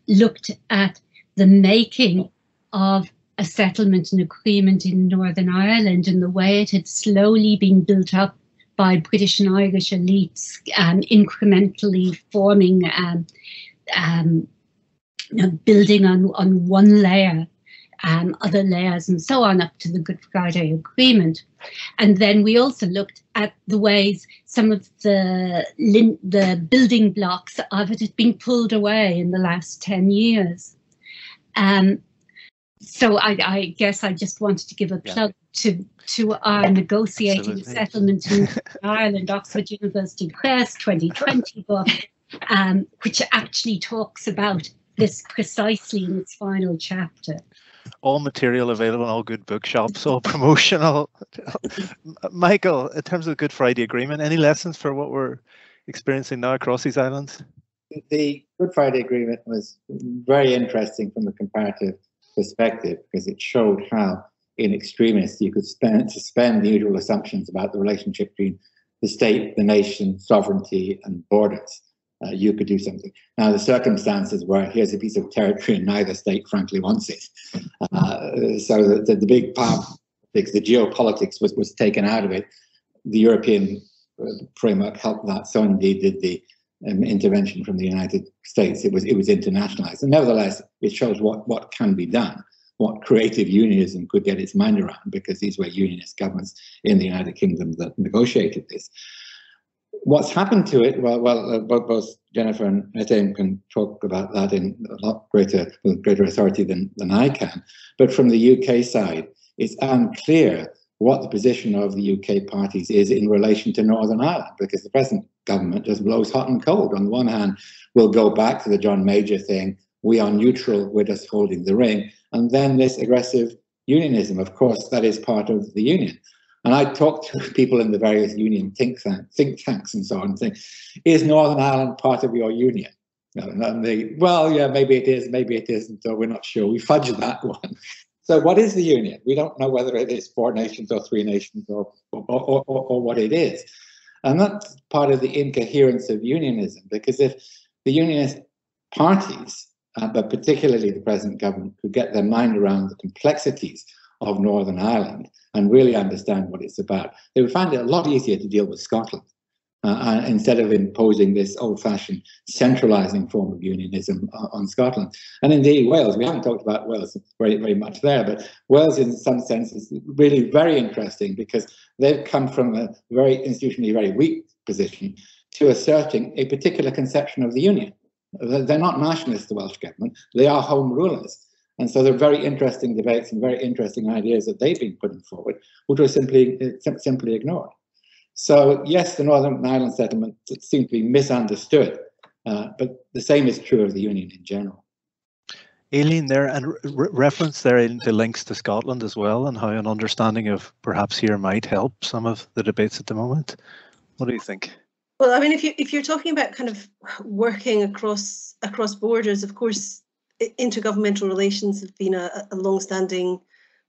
looked at the making of a settlement and agreement in Northern Ireland and the way it had slowly been built up by British and Irish elites, um, incrementally forming, um, you know, building on, on one layer, um, other layers, and so on up to the Good Friday Agreement. And then we also looked at the ways some of the the building blocks of it had been pulled away in the last 10 years. Um, so I, I, guess I just wanted to give a plug yeah. to to our negotiating Absolutely. settlement in Ireland, Oxford University Press 2020 book, um, which actually talks about this precisely in its final chapter. All material available in all good bookshops, all promotional. Michael, in terms of the Good Friday Agreement, any lessons for what we're experiencing now across these islands? The Good Friday Agreement was very interesting from a comparative perspective because it showed how in extremis you could spend, suspend the usual assumptions about the relationship between the state, the nation, sovereignty, and borders. Uh, you could do something. Now, the circumstances were here's a piece of territory and neither state, frankly, wants it. Uh, so the, the, the big politics, the geopolitics was, was taken out of it. The European uh, framework helped that. So indeed did the um, intervention from the United States. It was it was internationalized, and nevertheless, it shows what what can be done, what creative unionism could get its mind around, because these were unionist governments in the United Kingdom that negotiated this. What's happened to it? Well, well, uh, both, Jennifer and Etain can talk about that in a lot greater greater authority than than I can. But from the UK side, it's unclear what the position of the UK parties is in relation to Northern Ireland, because the present government just blows hot and cold. On the one hand, we'll go back to the John Major thing. We are neutral. We're just holding the ring. And then this aggressive unionism. Of course, that is part of the union. And I talk to people in the various union think, think tanks and so on, think, is Northern Ireland part of your union? And they, well, yeah, maybe it is, maybe it isn't, or we're not sure. We fudge that one. So what is the union? We don't know whether it is four nations or three nations or, or, or, or, or what it is. And that's part of the incoherence of unionism, because if the unionist parties, uh, but particularly the present government, could get their mind around the complexities of Northern Ireland and really understand what it's about, they would find it a lot easier to deal with Scotland. Uh, uh, instead of imposing this old-fashioned centralizing form of unionism uh, on Scotland. And indeed, Wales, we haven't talked about Wales very, very much there, but Wales in some sense is really very interesting because they've come from a very institutionally very weak position to asserting a particular conception of the union. They're not nationalists, the Welsh government, they are home rulers. And so there are very interesting debates and very interesting ideas that they've been putting forward, which were simply, simply ignored. So yes, the Northern Ireland settlement seemed to be misunderstood, uh, but the same is true of the Union in general. Aileen, there and re reference there into links to Scotland as well, and how an understanding of perhaps here might help some of the debates at the moment. What do you think? Well, I mean, if you if you're talking about kind of working across across borders, of course, intergovernmental relations have been a, a long-standing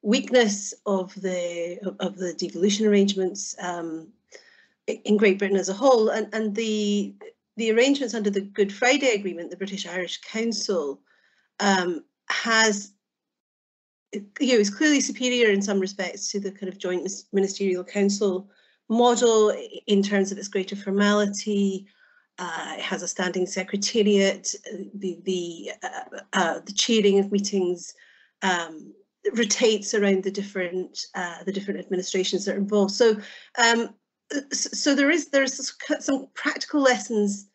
weakness of the of the devolution arrangements. Um, in Great Britain as a whole, and, and the the arrangements under the Good Friday Agreement, the British Irish Council um, has you know is clearly superior in some respects to the kind of joint ministerial council model in terms of its greater formality. Uh, it has a standing secretariat. The the uh, uh, the chairing of meetings um, rotates around the different uh, the different administrations that are involved. So um, so there is there's some practical lessons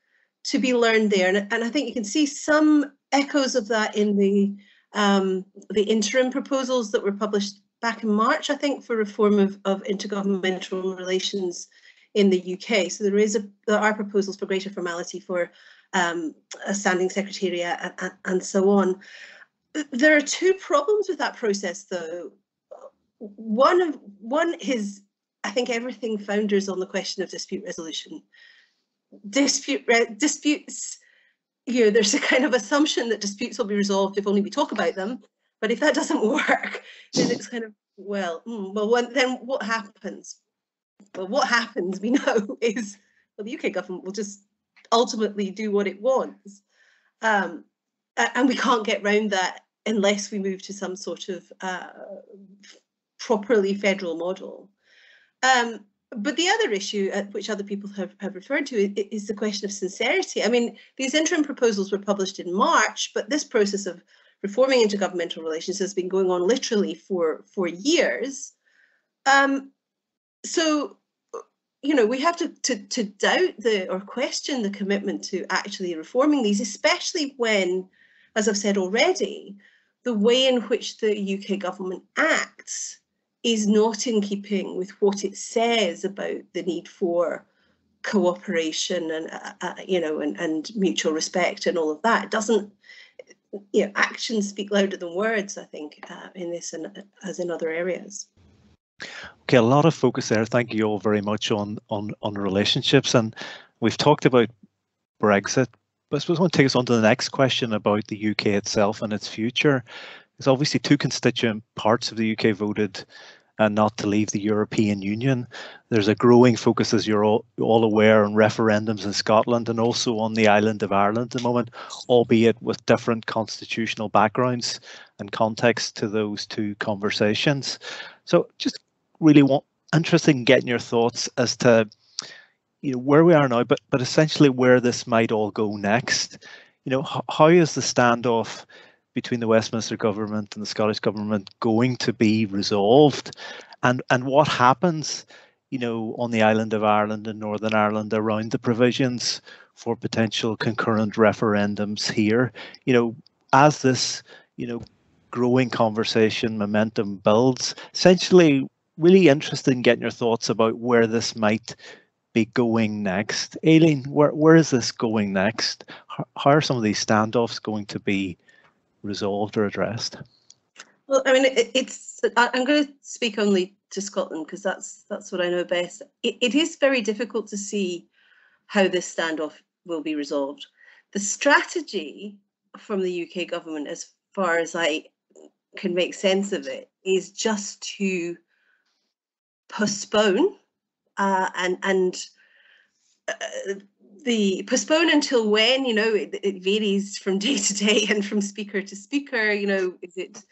to be learned there, and, and I think you can see some echoes of that in the um, the interim proposals that were published back in March, I think, for reform of, of intergovernmental relations in the UK. So there is a there are proposals for greater formality for um, a standing secretariat and, and, and so on. There are two problems with that process, though. One of one is I think everything founders on the question of dispute resolution. Dispute disputes, you know, there's a kind of assumption that disputes will be resolved if only we talk about them. But if that doesn't work, then it's kind of well, mm, well, when, then what happens? Well, what happens we know is well, the UK government will just ultimately do what it wants, um, and we can't get round that unless we move to some sort of uh, properly federal model. Um, but the other issue, uh, which other people have, have referred to, is, is, the question of sincerity. I mean, these interim proposals were published in March, but this process of reforming intergovernmental relations has been going on literally for, for years. Um, so, you know, we have to, to, to doubt the or question the commitment to actually reforming these, especially when, as I've said already, the way in which the UK government acts is not in keeping with what it says about the need for cooperation and uh, uh, you know and, and mutual respect and all of that. It doesn't you know actions speak louder than words i think uh, in this and as in other areas okay a lot of focus there thank you all very much on on on relationships and we've talked about brexit but i suppose i want to take us on to the next question about the uk itself and its future there's obviously two constituent parts of the uk voted and not to leave the European Union. There's a growing focus, as you're all, all, aware, on referendums in Scotland and also on the island of Ireland at the moment, albeit with different constitutional backgrounds and context to those two conversations. So just really want interested in getting your thoughts as to you know where we are now, but but essentially where this might all go next. You know, how is the standoff between the Westminster government and the Scottish government going to be resolved, and and what happens, you know, on the island of Ireland and Northern Ireland around the provisions for potential concurrent referendums here, you know, as this, you know, growing conversation momentum builds, essentially really interested in getting your thoughts about where this might be going next? Aileen, where, where is this going next? How are some of these standoffs going to be resolved or addressed? Well, I mean, it, it's. I'm going to speak only to Scotland because that's that's what I know best. It, it is very difficult to see how this standoff will be resolved. The strategy from the UK government, as far as I can make sense of it, is just to postpone uh, and and uh, the postpone until when you know it, it, varies from day to day and from speaker to speaker you know is it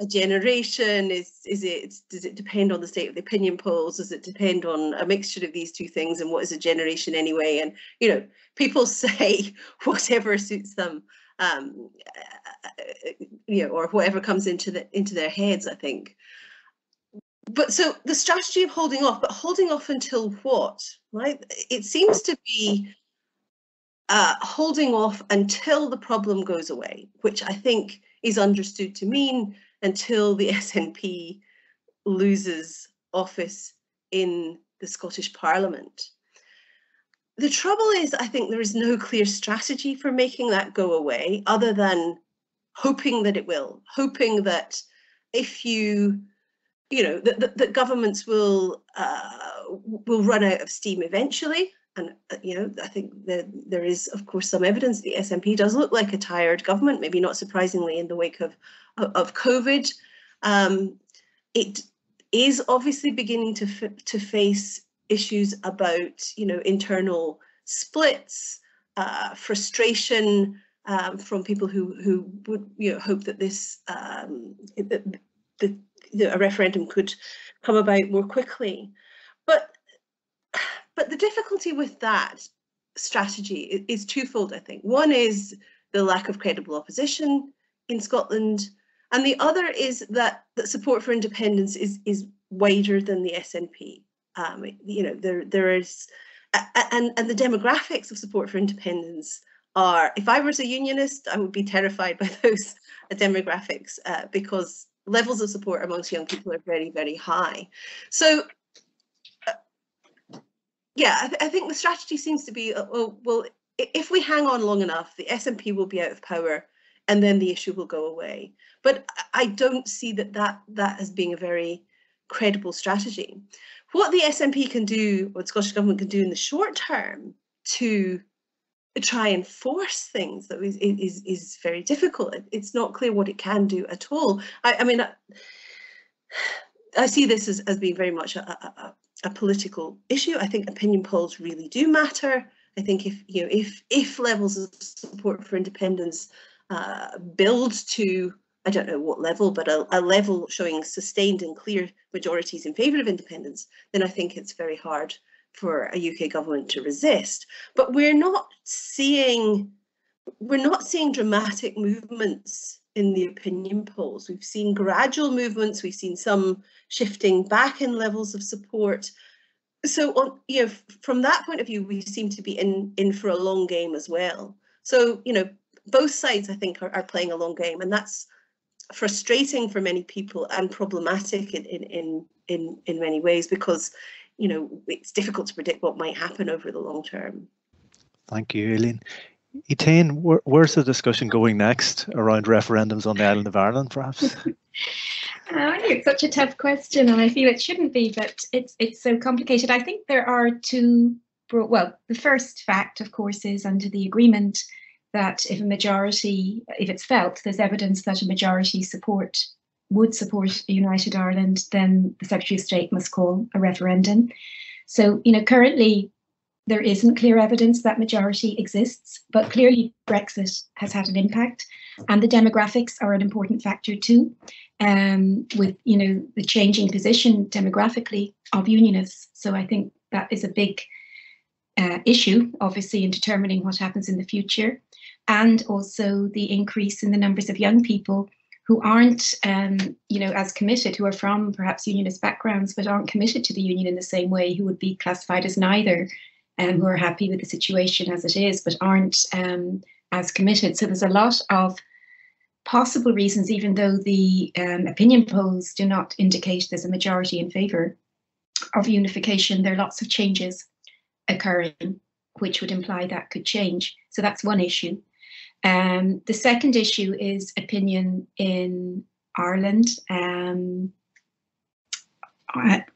a generation is is it does it depend on the state of the opinion polls does it depend on a mixture of these two things and what is a generation anyway and you know people say whatever suits them um you know or whatever comes into the into their heads i think but so the strategy of holding off, but holding off until what? Right? It seems to be uh, holding off until the problem goes away, which I think is understood to mean until the SNP loses office in the Scottish Parliament. The trouble is, I think there is no clear strategy for making that go away other than hoping that it will, hoping that if you you know that, that, governments will uh, will run out of steam eventually. And uh, you know i think that there is of course some evidence the snp does look like a tired government maybe not surprisingly in the wake of of covid. Um, it is obviously beginning to to face issues about you know internal splits uh, frustration um, from people who who would you know hope that this um, that the, a referendum could come about more quickly. But but the difficulty with that strategy is twofold, I think. One is the lack of credible opposition in Scotland, and the other is that, that support for independence is is wider than the SNP. Um, you know, there there is, and and the demographics of support for independence are. If I was a unionist, I would be terrified by those demographics uh, because levels of support amongst young people are very, very high. So, uh, yeah, I, th I, think the strategy seems to be, uh, well, well, if we hang on long enough, the SNP will be out of power and then the issue will go away. But I don't see that that, that as being a very credible strategy. What the SNP can do, what the Scottish Government can do in the short term to try and force things that is is is very difficult. It's not clear what it can do at all. I, I mean, I, I, see this as, as being very much a, a, a, political issue. I think opinion polls really do matter. I think if you know if if levels of support for independence uh, build to I don't know what level, but a, a level showing sustained and clear majorities in favour of independence, then I think it's very hard for a UK government to resist. But we're not seeing we're not seeing dramatic movements in the opinion polls. We've seen gradual movements. We've seen some shifting back in levels of support. So, on, you know, from that point of view, we seem to be in in for a long game as well. So, you know, both sides, I think, are, are playing a long game, and that's frustrating for many people and problematic in in in in, in many ways because you know, it's difficult to predict what might happen over the long term. Thank you, Aileen. Etain, where, where's the discussion going next around referendums on the island of Ireland, perhaps? I think it's such a tough question, and I feel it shouldn't be, but it's it's so complicated. I think there are two. Well, the first fact, of course, is under the agreement that if a majority, if it's felt, there's evidence that a majority support would support united Ireland, then the Secretary of State must call a referendum. So, you know, currently there isn't clear evidence that majority exists, but clearly Brexit has had an impact, and the demographics are an important factor too. Um, with you know the changing position demographically of unionists, so I think that is a big uh, issue, obviously, in determining what happens in the future, and also the increase in the numbers of young people who aren't, um, you know, as committed, who are from perhaps unionist backgrounds, but aren't committed to the union in the same way, who would be classified as neither, and um, who are happy with the situation as it is, but aren't um, as committed. So there's a lot of possible reasons, even though the um, opinion polls do not indicate there's a majority in favour of unification. There are lots of changes occurring, which would imply that could change. So that's one issue. Um, the second issue is opinion in Ireland um,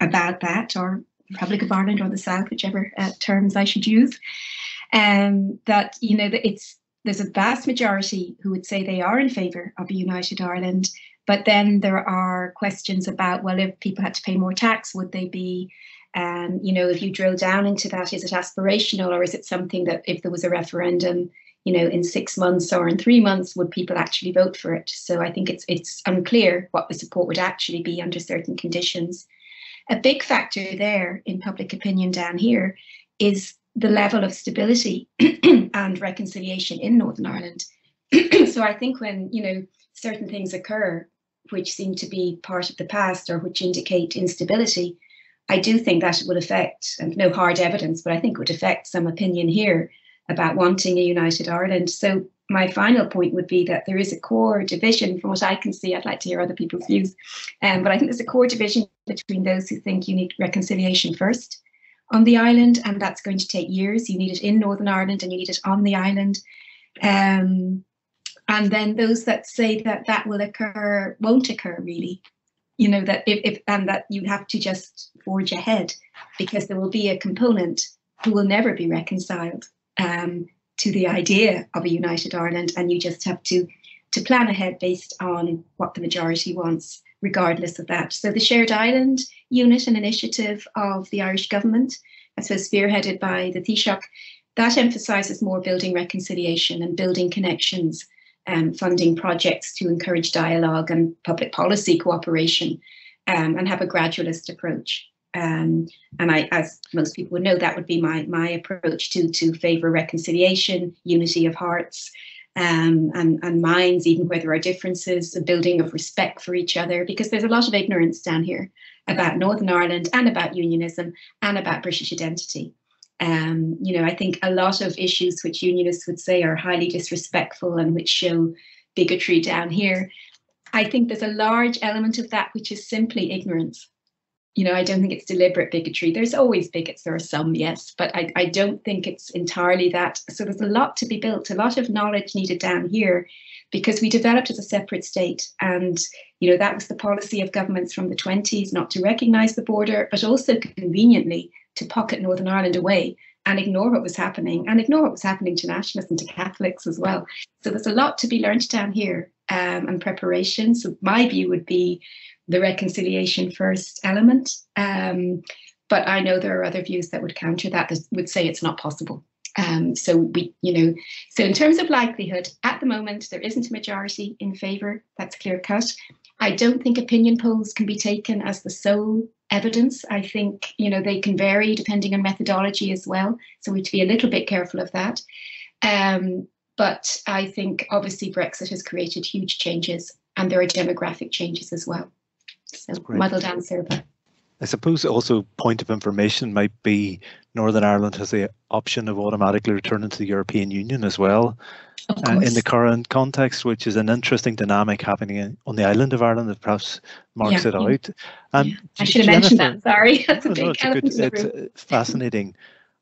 about that, or Republic of Ireland or the South, whichever uh, terms I should use. Um, that you know that it's there's a vast majority who would say they are in favour of a united Ireland, but then there are questions about well, if people had to pay more tax, would they be um, you know, if you drill down into that, is it aspirational or is it something that if there was a referendum, you know, in six months or in three months, would people actually vote for it? So I think it's it's unclear what the support would actually be under certain conditions. A big factor there in public opinion down here is the level of stability and reconciliation in Northern Ireland. so I think when, you know, certain things occur which seem to be part of the past or which indicate instability, I do think that it would affect, and no hard evidence, but I think it would affect some opinion here about wanting a united Ireland. So my final point would be that there is a core division from what I can see. I'd like to hear other people's views. Um, but I think there's a core division between those who think you need reconciliation first on the island, and that's going to take years. You need it in Northern Ireland and you need it on the island. Um, and then those that say that that will occur won't occur really you know that if, if and that you have to just forge ahead because there will be a component who will never be reconciled um, to the idea of a united Ireland, and you just have to to plan ahead based on what the majority wants, regardless of that. So the shared island unit and initiative of the Irish government, I suppose spearheaded by the Taoiseach, that emphasises more building reconciliation and building connections um, funding projects to encourage dialogue and public policy cooperation um, and have a gradualist approach. Um, and I, as most people would know, that would be my my approach to to favour reconciliation, unity of hearts, um, and and minds, even where there are differences, a building of respect for each other, because there's a lot of ignorance down here about Northern Ireland and about unionism and about British identity. Um, you know, I think a lot of issues which unionists would say are highly disrespectful and which show bigotry down here, I think there's a large element of that which is simply ignorance. You know, I don't think it's deliberate bigotry. There's always bigots, there are some, yes, but I, I don't think it's entirely that. So there's a lot to be built, a lot of knowledge needed down here because we developed as a separate state. And, you know, that was the policy of governments from the 20s, not to recognize the border, but also conveniently to pocket Northern Ireland away and ignore what was happening and ignore what was happening to nationalists and to Catholics as well. So there's a lot to be learned down here um, and preparation. So my view would be the reconciliation first element. Um, but I know there are other views that would counter that, that would say it's not possible. Um, so we, you know, so in terms of likelihood, at the moment there isn't a majority in favour. That's clear cut. I don't think opinion polls can be taken as the sole evidence. I think you know they can vary depending on methodology as well. So we have to be a little bit careful of that. Um, but I think obviously Brexit has created huge changes, and there are demographic changes as well. So muddled answer, but. I suppose also point of information might be Northern Ireland has the option of automatically returning to the European Union as well uh, in the current context, which is an interesting dynamic happening in, on the island of Ireland that perhaps marks yeah, it out. Um, yeah. I should have mentioned that. Sorry, that's a big no, it's, a good, it's a fascinating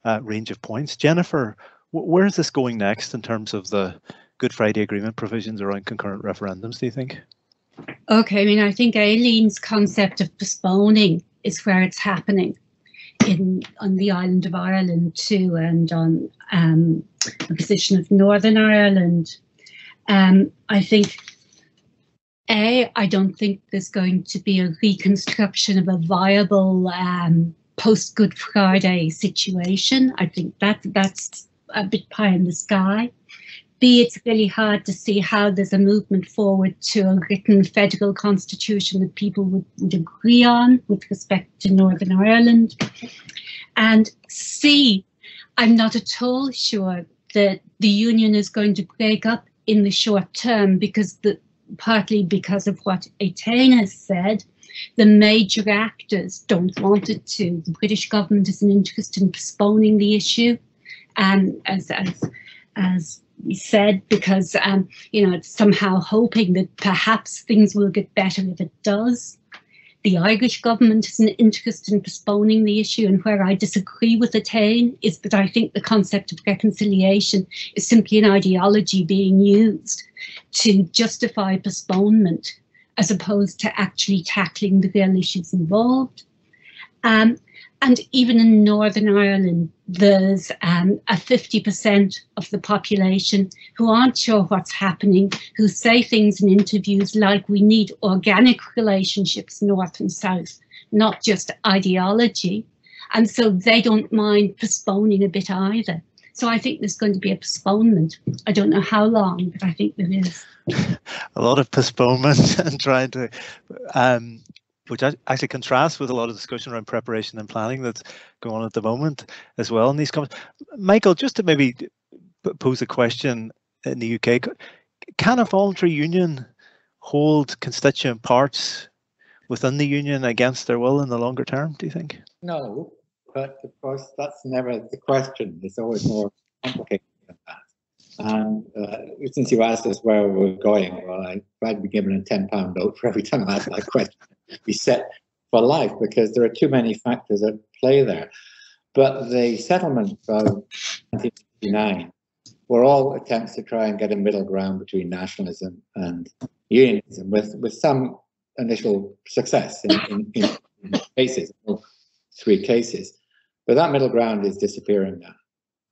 uh, range of points. Jennifer, where is this going next in terms of the Good Friday Agreement provisions around concurrent referendums? Do you think? Okay, I mean, I think Aileen's concept of postponing is where it's happening in on the island of Ireland too, and on um, the position of Northern Ireland. Um, I think, A, I don't think there's going to be a reconstruction of a viable um, post Good Friday situation. I think that that's a bit pie in the sky. B, it's really hard to see how there's a movement forward to a written federal constitution that people would, would agree on with respect to Northern Ireland. And C, I'm not at all sure that the union is going to break up in the short term because the partly because of what Etain has said, the major actors don't want it to. The British government isn't interested in postponing the issue, and as as as we said, because um, you know it's somehow hoping that perhaps things will get better if it does. the Irish government has an interest in postponing the issue, and where I disagree with Etain is that I think the concept of reconciliation is simply an ideology being used to justify postponement as opposed to actually tackling the real issues involved. Um, and even in Northern Ireland, there's um, a 50% of the population who aren't sure what's happening, who say things in interviews like we need organic relationships, North and South, not just ideology. And so they don't mind postponing a bit either. So I think there's going to be a postponement. I don't know how long, but I think there is. a lot of postponement and trying to um, which actually contrasts with a lot of discussion around preparation and planning that's going on at the moment as well in these comments. Michael, just to maybe pose a question in the UK, can a voluntary union hold constituent parts within the union against their will in the longer term, do you think? No, but of course that's never the question. It's always more complicated than that. And uh, since you asked us where we're going, well, I'd be given a £10 note for every time I ask that question be set for life because there are too many factors at play there. But the settlement of 1959 were all attempts to try and get a middle ground between nationalism and unionism with, with some initial success in, in, in cases, three cases. But that middle ground is disappearing now,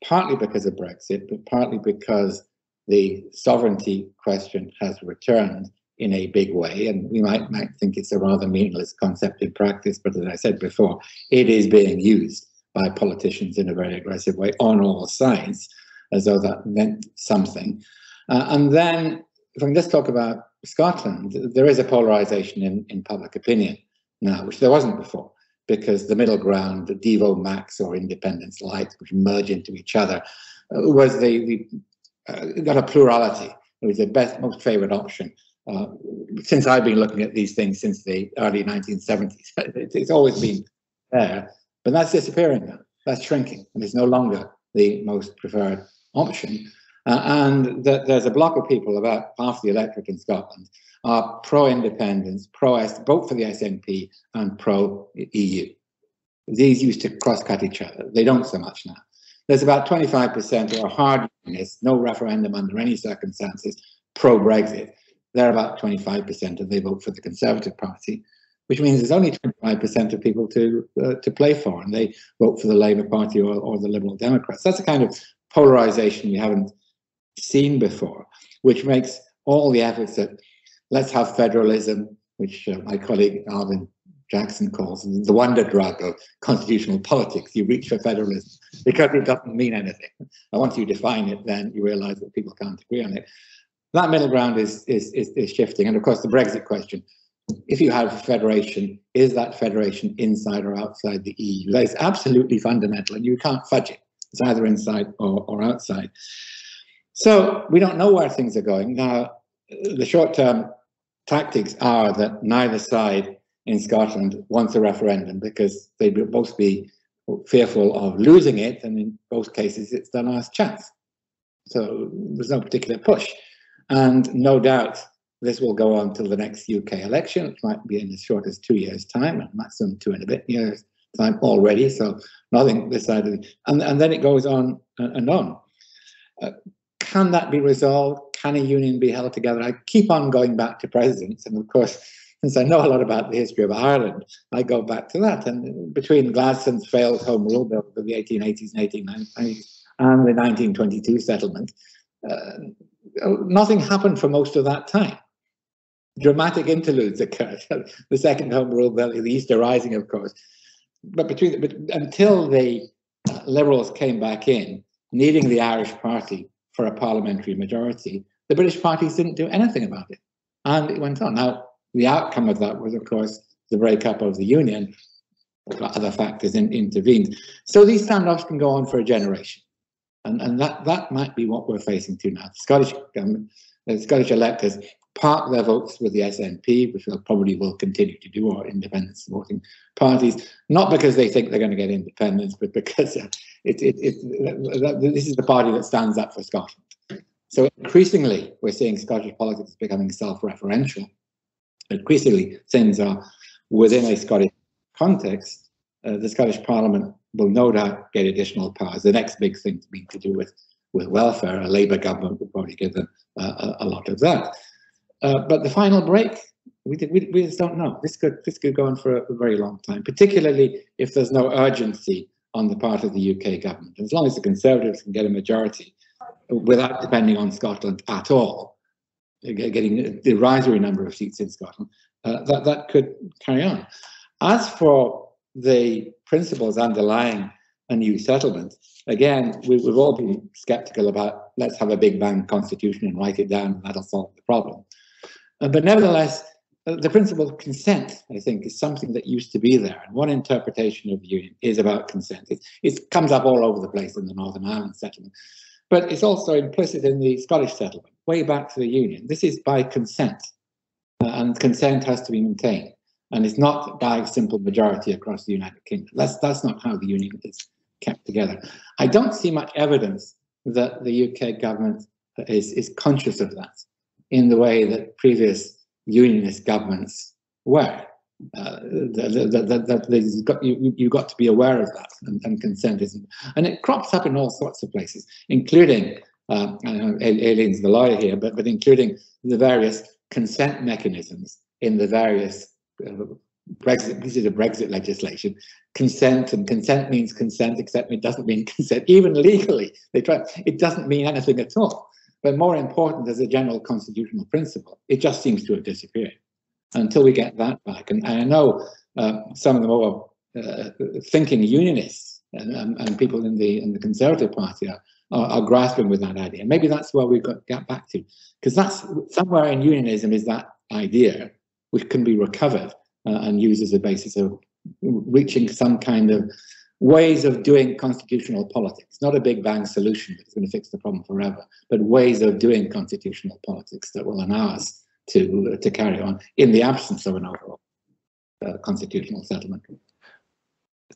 partly because of Brexit, but partly because the sovereignty question has returned in a big way. And we might, might think it's a rather meaningless concept in practice, but as I said before, it is being used by politicians in a very aggressive way on all sides, as though that meant something. Uh, and then, if I can just talk about Scotland, there is a polarization in, in public opinion now, which there wasn't before, because the middle ground, the Devo Max or Independence Light, which merge into each other, uh, was the, the uh, got a plurality. It was the best, most favored option uh, since I've been looking at these things since the early 1970s. it's always been there, but that's disappearing now. That's shrinking, and it's no longer the most preferred option. Uh, and that there's a block of people, about half the electorate in Scotland, are pro-independence, pro-S, vote for the SNP, and pro-EU. These used to cross-cut each other. They don't so much now. There's about 25% who are hard unionists, no referendum under any circumstances, pro-Brexit they're about 25% and they vote for the Conservative Party, which means there's only 25% of people to uh, to play for, and they vote for the Labour Party or, or the Liberal Democrats. That's a kind of polarization we haven't seen before, which makes all the efforts that let's have federalism, which uh, my colleague Alvin Jackson calls the wonder drug of constitutional politics. You reach for federalism because it doesn't mean anything. And once you define it, then you realize that people can't agree on it that middle ground is, is, is, is shifting. And of course, the Brexit question if you have a federation, is that federation inside or outside the EU? That is absolutely fundamental, and you can't fudge it. It's either inside or, or outside. So we don't know where things are going. Now, the short term tactics are that neither side in Scotland wants a referendum because they'd both be fearful of losing it, and in both cases, it's their last chance. So there's no particular push. And no doubt this will go on till the next UK election, which might be in as short as two years' time, and maximum two and a bit years' time already. So nothing decided. And, and then it goes on and on. Uh, can that be resolved? Can a union be held together? I keep on going back to presidents. And of course, since I know a lot about the history of Ireland, I go back to that. And between Gladstone's failed Home Rule Bill of the 1880s and 1890s and the 1922 settlement, uh, nothing happened for most of that time. Dramatic interludes occurred. the second Home Rule the Easter Rising, of course. But between but until the uh, Liberals came back in, needing the Irish Party for a parliamentary majority, the British parties didn't do anything about it, and it went on. Now, the outcome of that was, of course, the breakup of the Union. Other factors in, intervened. So these standoffs can go on for a generation. And, and that, that might be what we're facing to now. The Scottish government, the Scottish electors park their votes with the SNP, which probably will continue to do, or independent supporting parties, not because they think they're going to get independence, but because uh, it, it, it, this is the party that stands up for Scotland. So increasingly, we're seeing Scottish politics becoming self-referential. Increasingly, things are within a Scottish context, uh, the Scottish Parliament will no doubt get additional powers. The next big thing to do with, with welfare, a Labour government will probably give them uh, a, a, lot of that. Uh, but the final break, we, we, we just don't know. This could this could go on for a, a very long time, particularly if there's no urgency on the part of the UK government. As long as the Conservatives can get a majority without depending on Scotland at all, getting a derisory number of seats in Scotland, uh, that, that could carry on. As for the principles underlying a new settlement, again, we, have all been skeptical about let's have a big bang constitution and write it down and that'll solve the problem. Uh, but nevertheless, uh, the principle of consent, I think, is something that used to be there. And one interpretation of the Union is about consent. It, it comes up all over the place in the Northern Ireland settlement, but it's also implicit in the Scottish settlement, way back to the Union. This is by consent, uh, and consent has to be maintained. And it's not by a simple majority across the United Kingdom. That's, that's not how the Union is kept together. I don't see much evidence that the UK government is, is conscious of that in the way that previous unionist governments were. Uh, that, that, got, you, you got to be aware of that and, and consent isn't. And it crops up in all sorts of places, including, uh, I know Aileen's the lawyer here, but, but including the various consent mechanisms in the various Brexit, this is a Brexit legislation, consent and consent means consent, except it doesn't mean consent. Even legally, they try, it doesn't mean anything at all. But more important as a general constitutional principle, it just seems to have disappeared until we get that back. And, and I know uh, some of the more uh, thinking unionists and, and, and, people in the in the Conservative Party are, are, are, grasping with that idea. Maybe that's where we've got to get back to, because that's somewhere in unionism is that idea which can be recovered uh, and used as a basis of reaching some kind of ways of doing constitutional politics, not a big bang solution that's going to fix the problem forever, but ways of doing constitutional politics that will allow us to, uh, to carry on in the absence of an overall uh, constitutional settlement.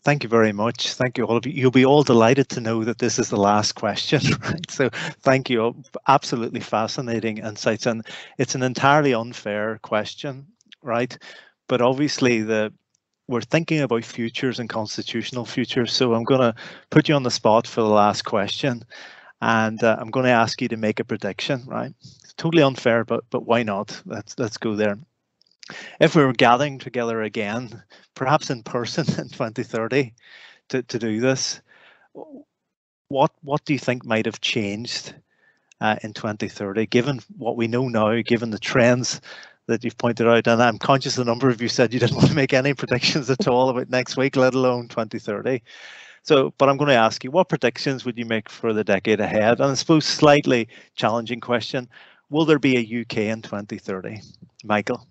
Thank you very much. Thank you all of you. You'll be all delighted to know that this is the last question, right? So thank you. Absolutely fascinating insights. And it's an entirely unfair question, right? But obviously the we're thinking about futures and constitutional futures. So I'm going to put you on the spot for the last question, and uh, I'm going to ask you to make a prediction. Right? It's totally unfair, but but why not? Let's let's go there. If we were gathering together again, perhaps in person in 2030, to to do this, what what do you think might have changed uh, in 2030, given what we know now, given the trends that you've pointed out, and I'm conscious a number of you said you didn't want to make any predictions at all about next week, let alone 2030. So, but I'm going to ask you, what predictions would you make for the decade ahead? And I suppose slightly challenging question: Will there be a UK in 2030, Michael?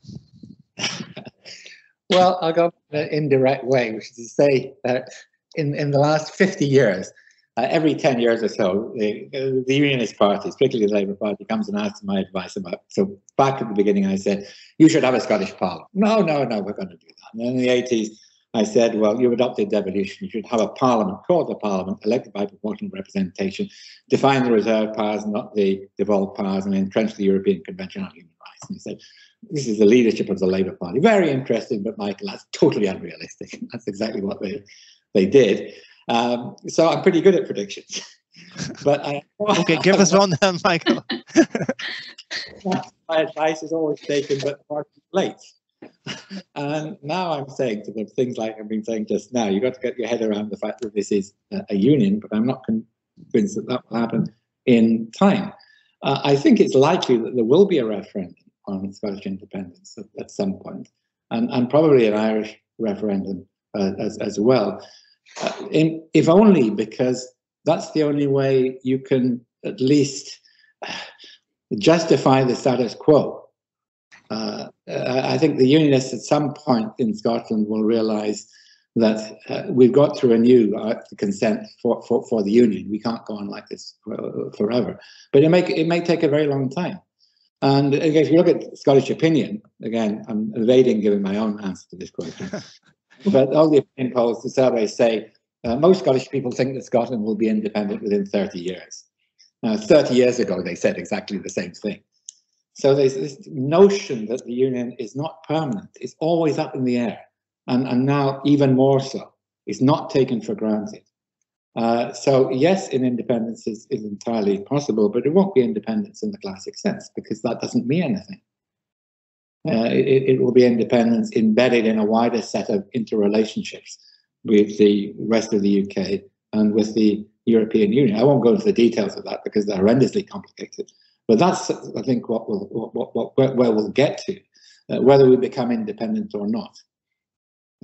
well, I'll go in an indirect way, which is to say that in in the last 50 years, uh, every 10 years or so, the, the Unionist Party, particularly the Labour Party, comes and asks my advice about. So back at the beginning, I said, you should have a Scottish Parliament. No, no, no, we're going to do that. And in the 80s, I said, well, you've adopted devolution. You should have a parliament called the parliament, elected by proportional representation, define the reserve powers, not the devolved powers, and entrench the European Convention on Human Rights. And he said, this is the leadership of the Labour Party. Very interesting, but Michael, that's totally unrealistic. That's exactly what they, they did. Um, so I'm pretty good at predictions. but I, okay, give us one then, Michael. my advice is always taken, but far too late. And now I'm saying to them things like I've been saying just now. You've got to get your head around the fact that this is a, a union, but I'm not convinced that that will happen in time. Uh, I think it's likely that there will be a referendum on Scottish independence at, at some point, and, and probably an Irish referendum uh, as, as well in, if only because that's the only way you can at least justify the status quo. Uh, I think the unionists at some point in Scotland will realise that uh, we've got to renew uh, the consent for, for, for the union. We can't go on like this forever. But it may, it may take a very long time. And if you look at Scottish opinion, again, I'm evading giving my own answer to this question. but all the opinion polls, the surveys say uh, most Scottish people think that Scotland will be independent within 30 years. Now, 30 years ago, they said exactly the same thing. So there's this notion that the union is not permanent, it's always up in the air. and, and now even more so. It's not taken for granted. Uh, so yes, in independence is, is entirely possible, but it won't be independence in the classic sense because that doesn't mean anything. Uh, it, it, will be independence embedded in a wider set of interrelationships with the rest of the UK and with the European Union. I won't go into the details of that because they're horrendously complicated. But that's, I think, what we'll, what, what, what, where we'll get to, uh, whether we become independent or not.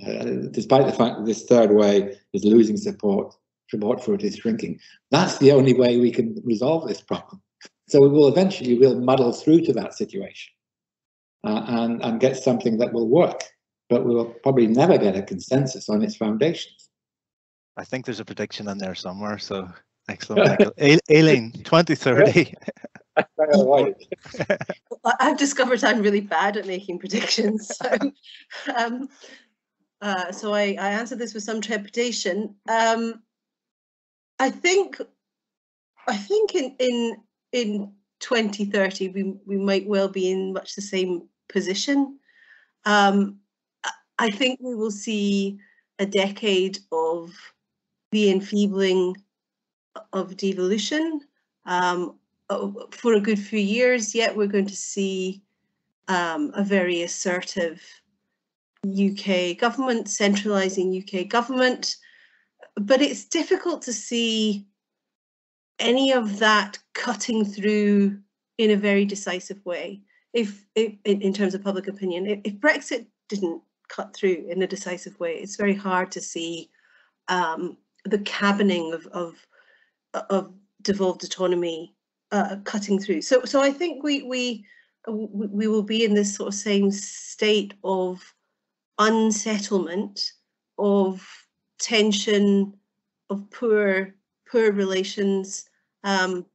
Uh, despite the fact that this third way is losing support, support for it is shrinking. That's the only way we can resolve this problem. So we will eventually we'll muddle through to that situation uh, and, and get something that will work, but we will probably never get a consensus on its foundations. I think there's a prediction in there somewhere. So excellent, Aileen, 2030. I've discovered I'm really bad at making predictions. So, um, uh, so I, I answered this with some trepidation. Um, I think, I think in in in 2030 we we might well be in much the same position. Um, I think we will see a decade of the enfeebling of devolution um, for a good few years yet. We're going to see um, a very assertive UK government, centralising UK government, but it's difficult to see any of that cutting through in a very decisive way if, if in, terms of public opinion, if, if, Brexit didn't cut through in a decisive way, it's very hard to see um, the cabining of, of, of devolved autonomy uh, cutting through. So, so I think we we we will be in this sort of same state of unsettlement, of tension, of poor poor relations. Um,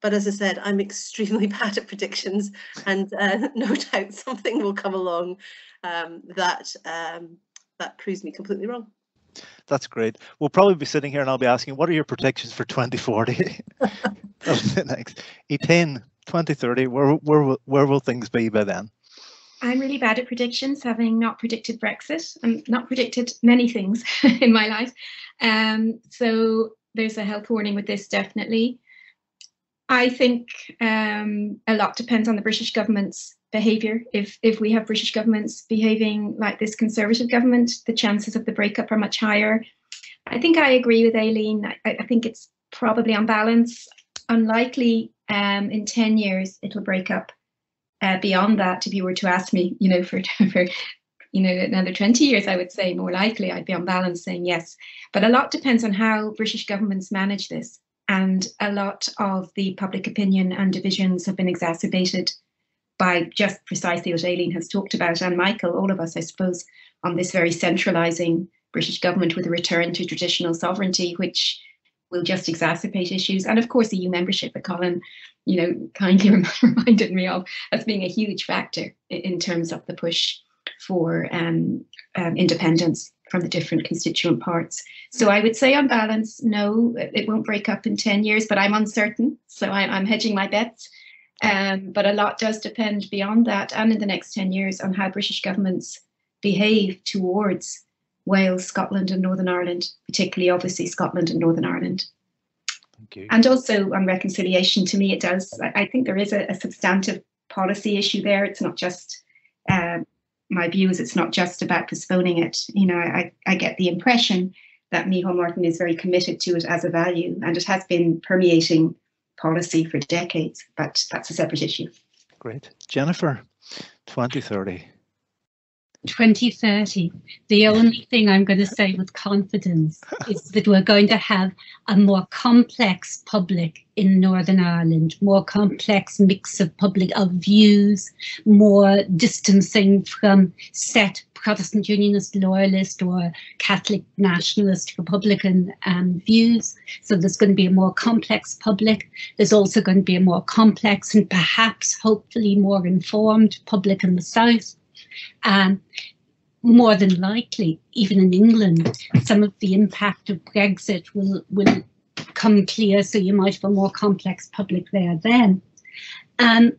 but as I said, I'm extremely bad at predictions, and uh, no doubt something will come along um, that um, that proves me completely wrong. That's great. We'll probably be sitting here, and I'll be asking, "What are your predictions for 2040?" next. Etain, 2030. Where where where will things be by then? I'm really bad at predictions, having not predicted Brexit and not predicted many things in my life. Um, so there's a health warning with this, definitely. I think um, a lot depends on the British government's behaviour. If if we have British governments behaving like this Conservative government, the chances of the breakup are much higher. I think I agree with Aileen. I, I think it's probably on balance unlikely um, in 10 years it'll break up. Uh, beyond that, if you were to ask me, you know, for, for you know, another 20 years, I would say more likely I'd be on balance saying yes. But a lot depends on how British governments manage this. And a lot of the public opinion and divisions have been exacerbated by just precisely what Aileen has talked about, and Michael, all of us, I suppose, on this very centralising British government with a return to traditional sovereignty, which will just exacerbate issues. And of course, EU membership that Colin, you know, kindly reminded me of as being a huge factor in terms of the push for um, um, independence from the different constituent parts. So I would say, on balance, no, it won't break up in 10 years, but I'm uncertain. So I'm, I'm hedging my bets. Um, but a lot does depend beyond that and in the next 10 years on how British governments behave towards Wales, Scotland, and Northern Ireland, particularly obviously Scotland and Northern Ireland. Thank you. And also on reconciliation, to me, it does. I think there is a, a substantive policy issue there. It's not just uh, my view is It's not just about postponing it. You know, I, I get the impression that Micheál Martin is very committed to it as a value, and it has been permeating policy for decades. But that's a separate issue. Great, Jennifer, twenty thirty. 2030, the only thing I'm going to say with confidence is that we're going to have a more complex public in Northern Ireland, more complex mix of public of views, more distancing from set Protestant Unionist, Loyalist, or Catholic Nationalist Republican um, views. So there's going to be a more complex public. There's also going to be a more complex and perhaps hopefully more informed public in the South um, more than likely, even in England, some of the impact of Brexit will, will come clear, so you might have a more complex public there then. Um,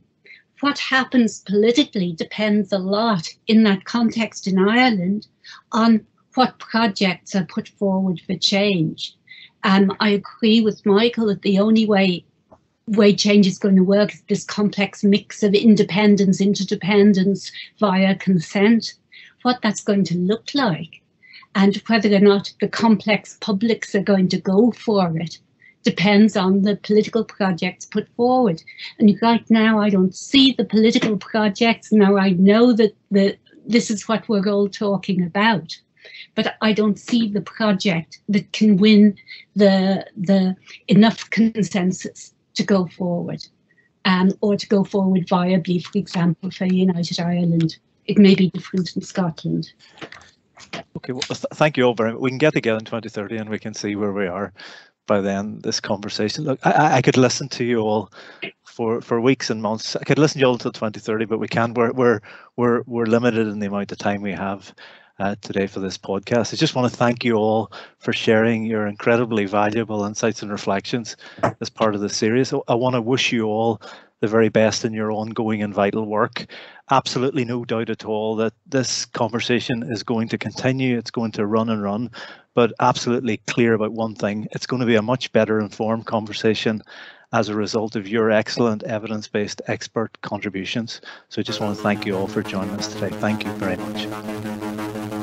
what happens politically depends a lot in that context in Ireland on what projects are put forward for change. Um, I agree with Michael that the only way way change is going to work is this complex mix of independence, interdependence via consent. What that's going to look like and whether or not the complex publics are going to go for it depends on the political projects put forward. And right now, I don't see the political projects. Now I know that the, this is what we're all talking about, but I don't see the project that can win the the enough consensus to go forward, um, or to go forward viably. For example, for United Ireland, it may be different in Scotland. Okay, well, th thank you all very much. We can get together in 2030 and we can see where we are by then. This conversation. Look, I, I could listen to you all for for weeks and months. I could listen to you all until 2030, but we can't. We're we're we're we're limited in the amount of time we have. Uh, today for this podcast. I just want to thank you all for sharing your incredibly valuable insights and reflections as part of the series. I want to wish you all the very best in your ongoing and vital work. Absolutely no doubt at all that this conversation is going to continue. It's going to run and run, but absolutely clear about one thing. It's going to be a much better informed conversation as a result of your excellent evidence-based expert contributions. So I just want to thank you all for joining us today. Thank you very much.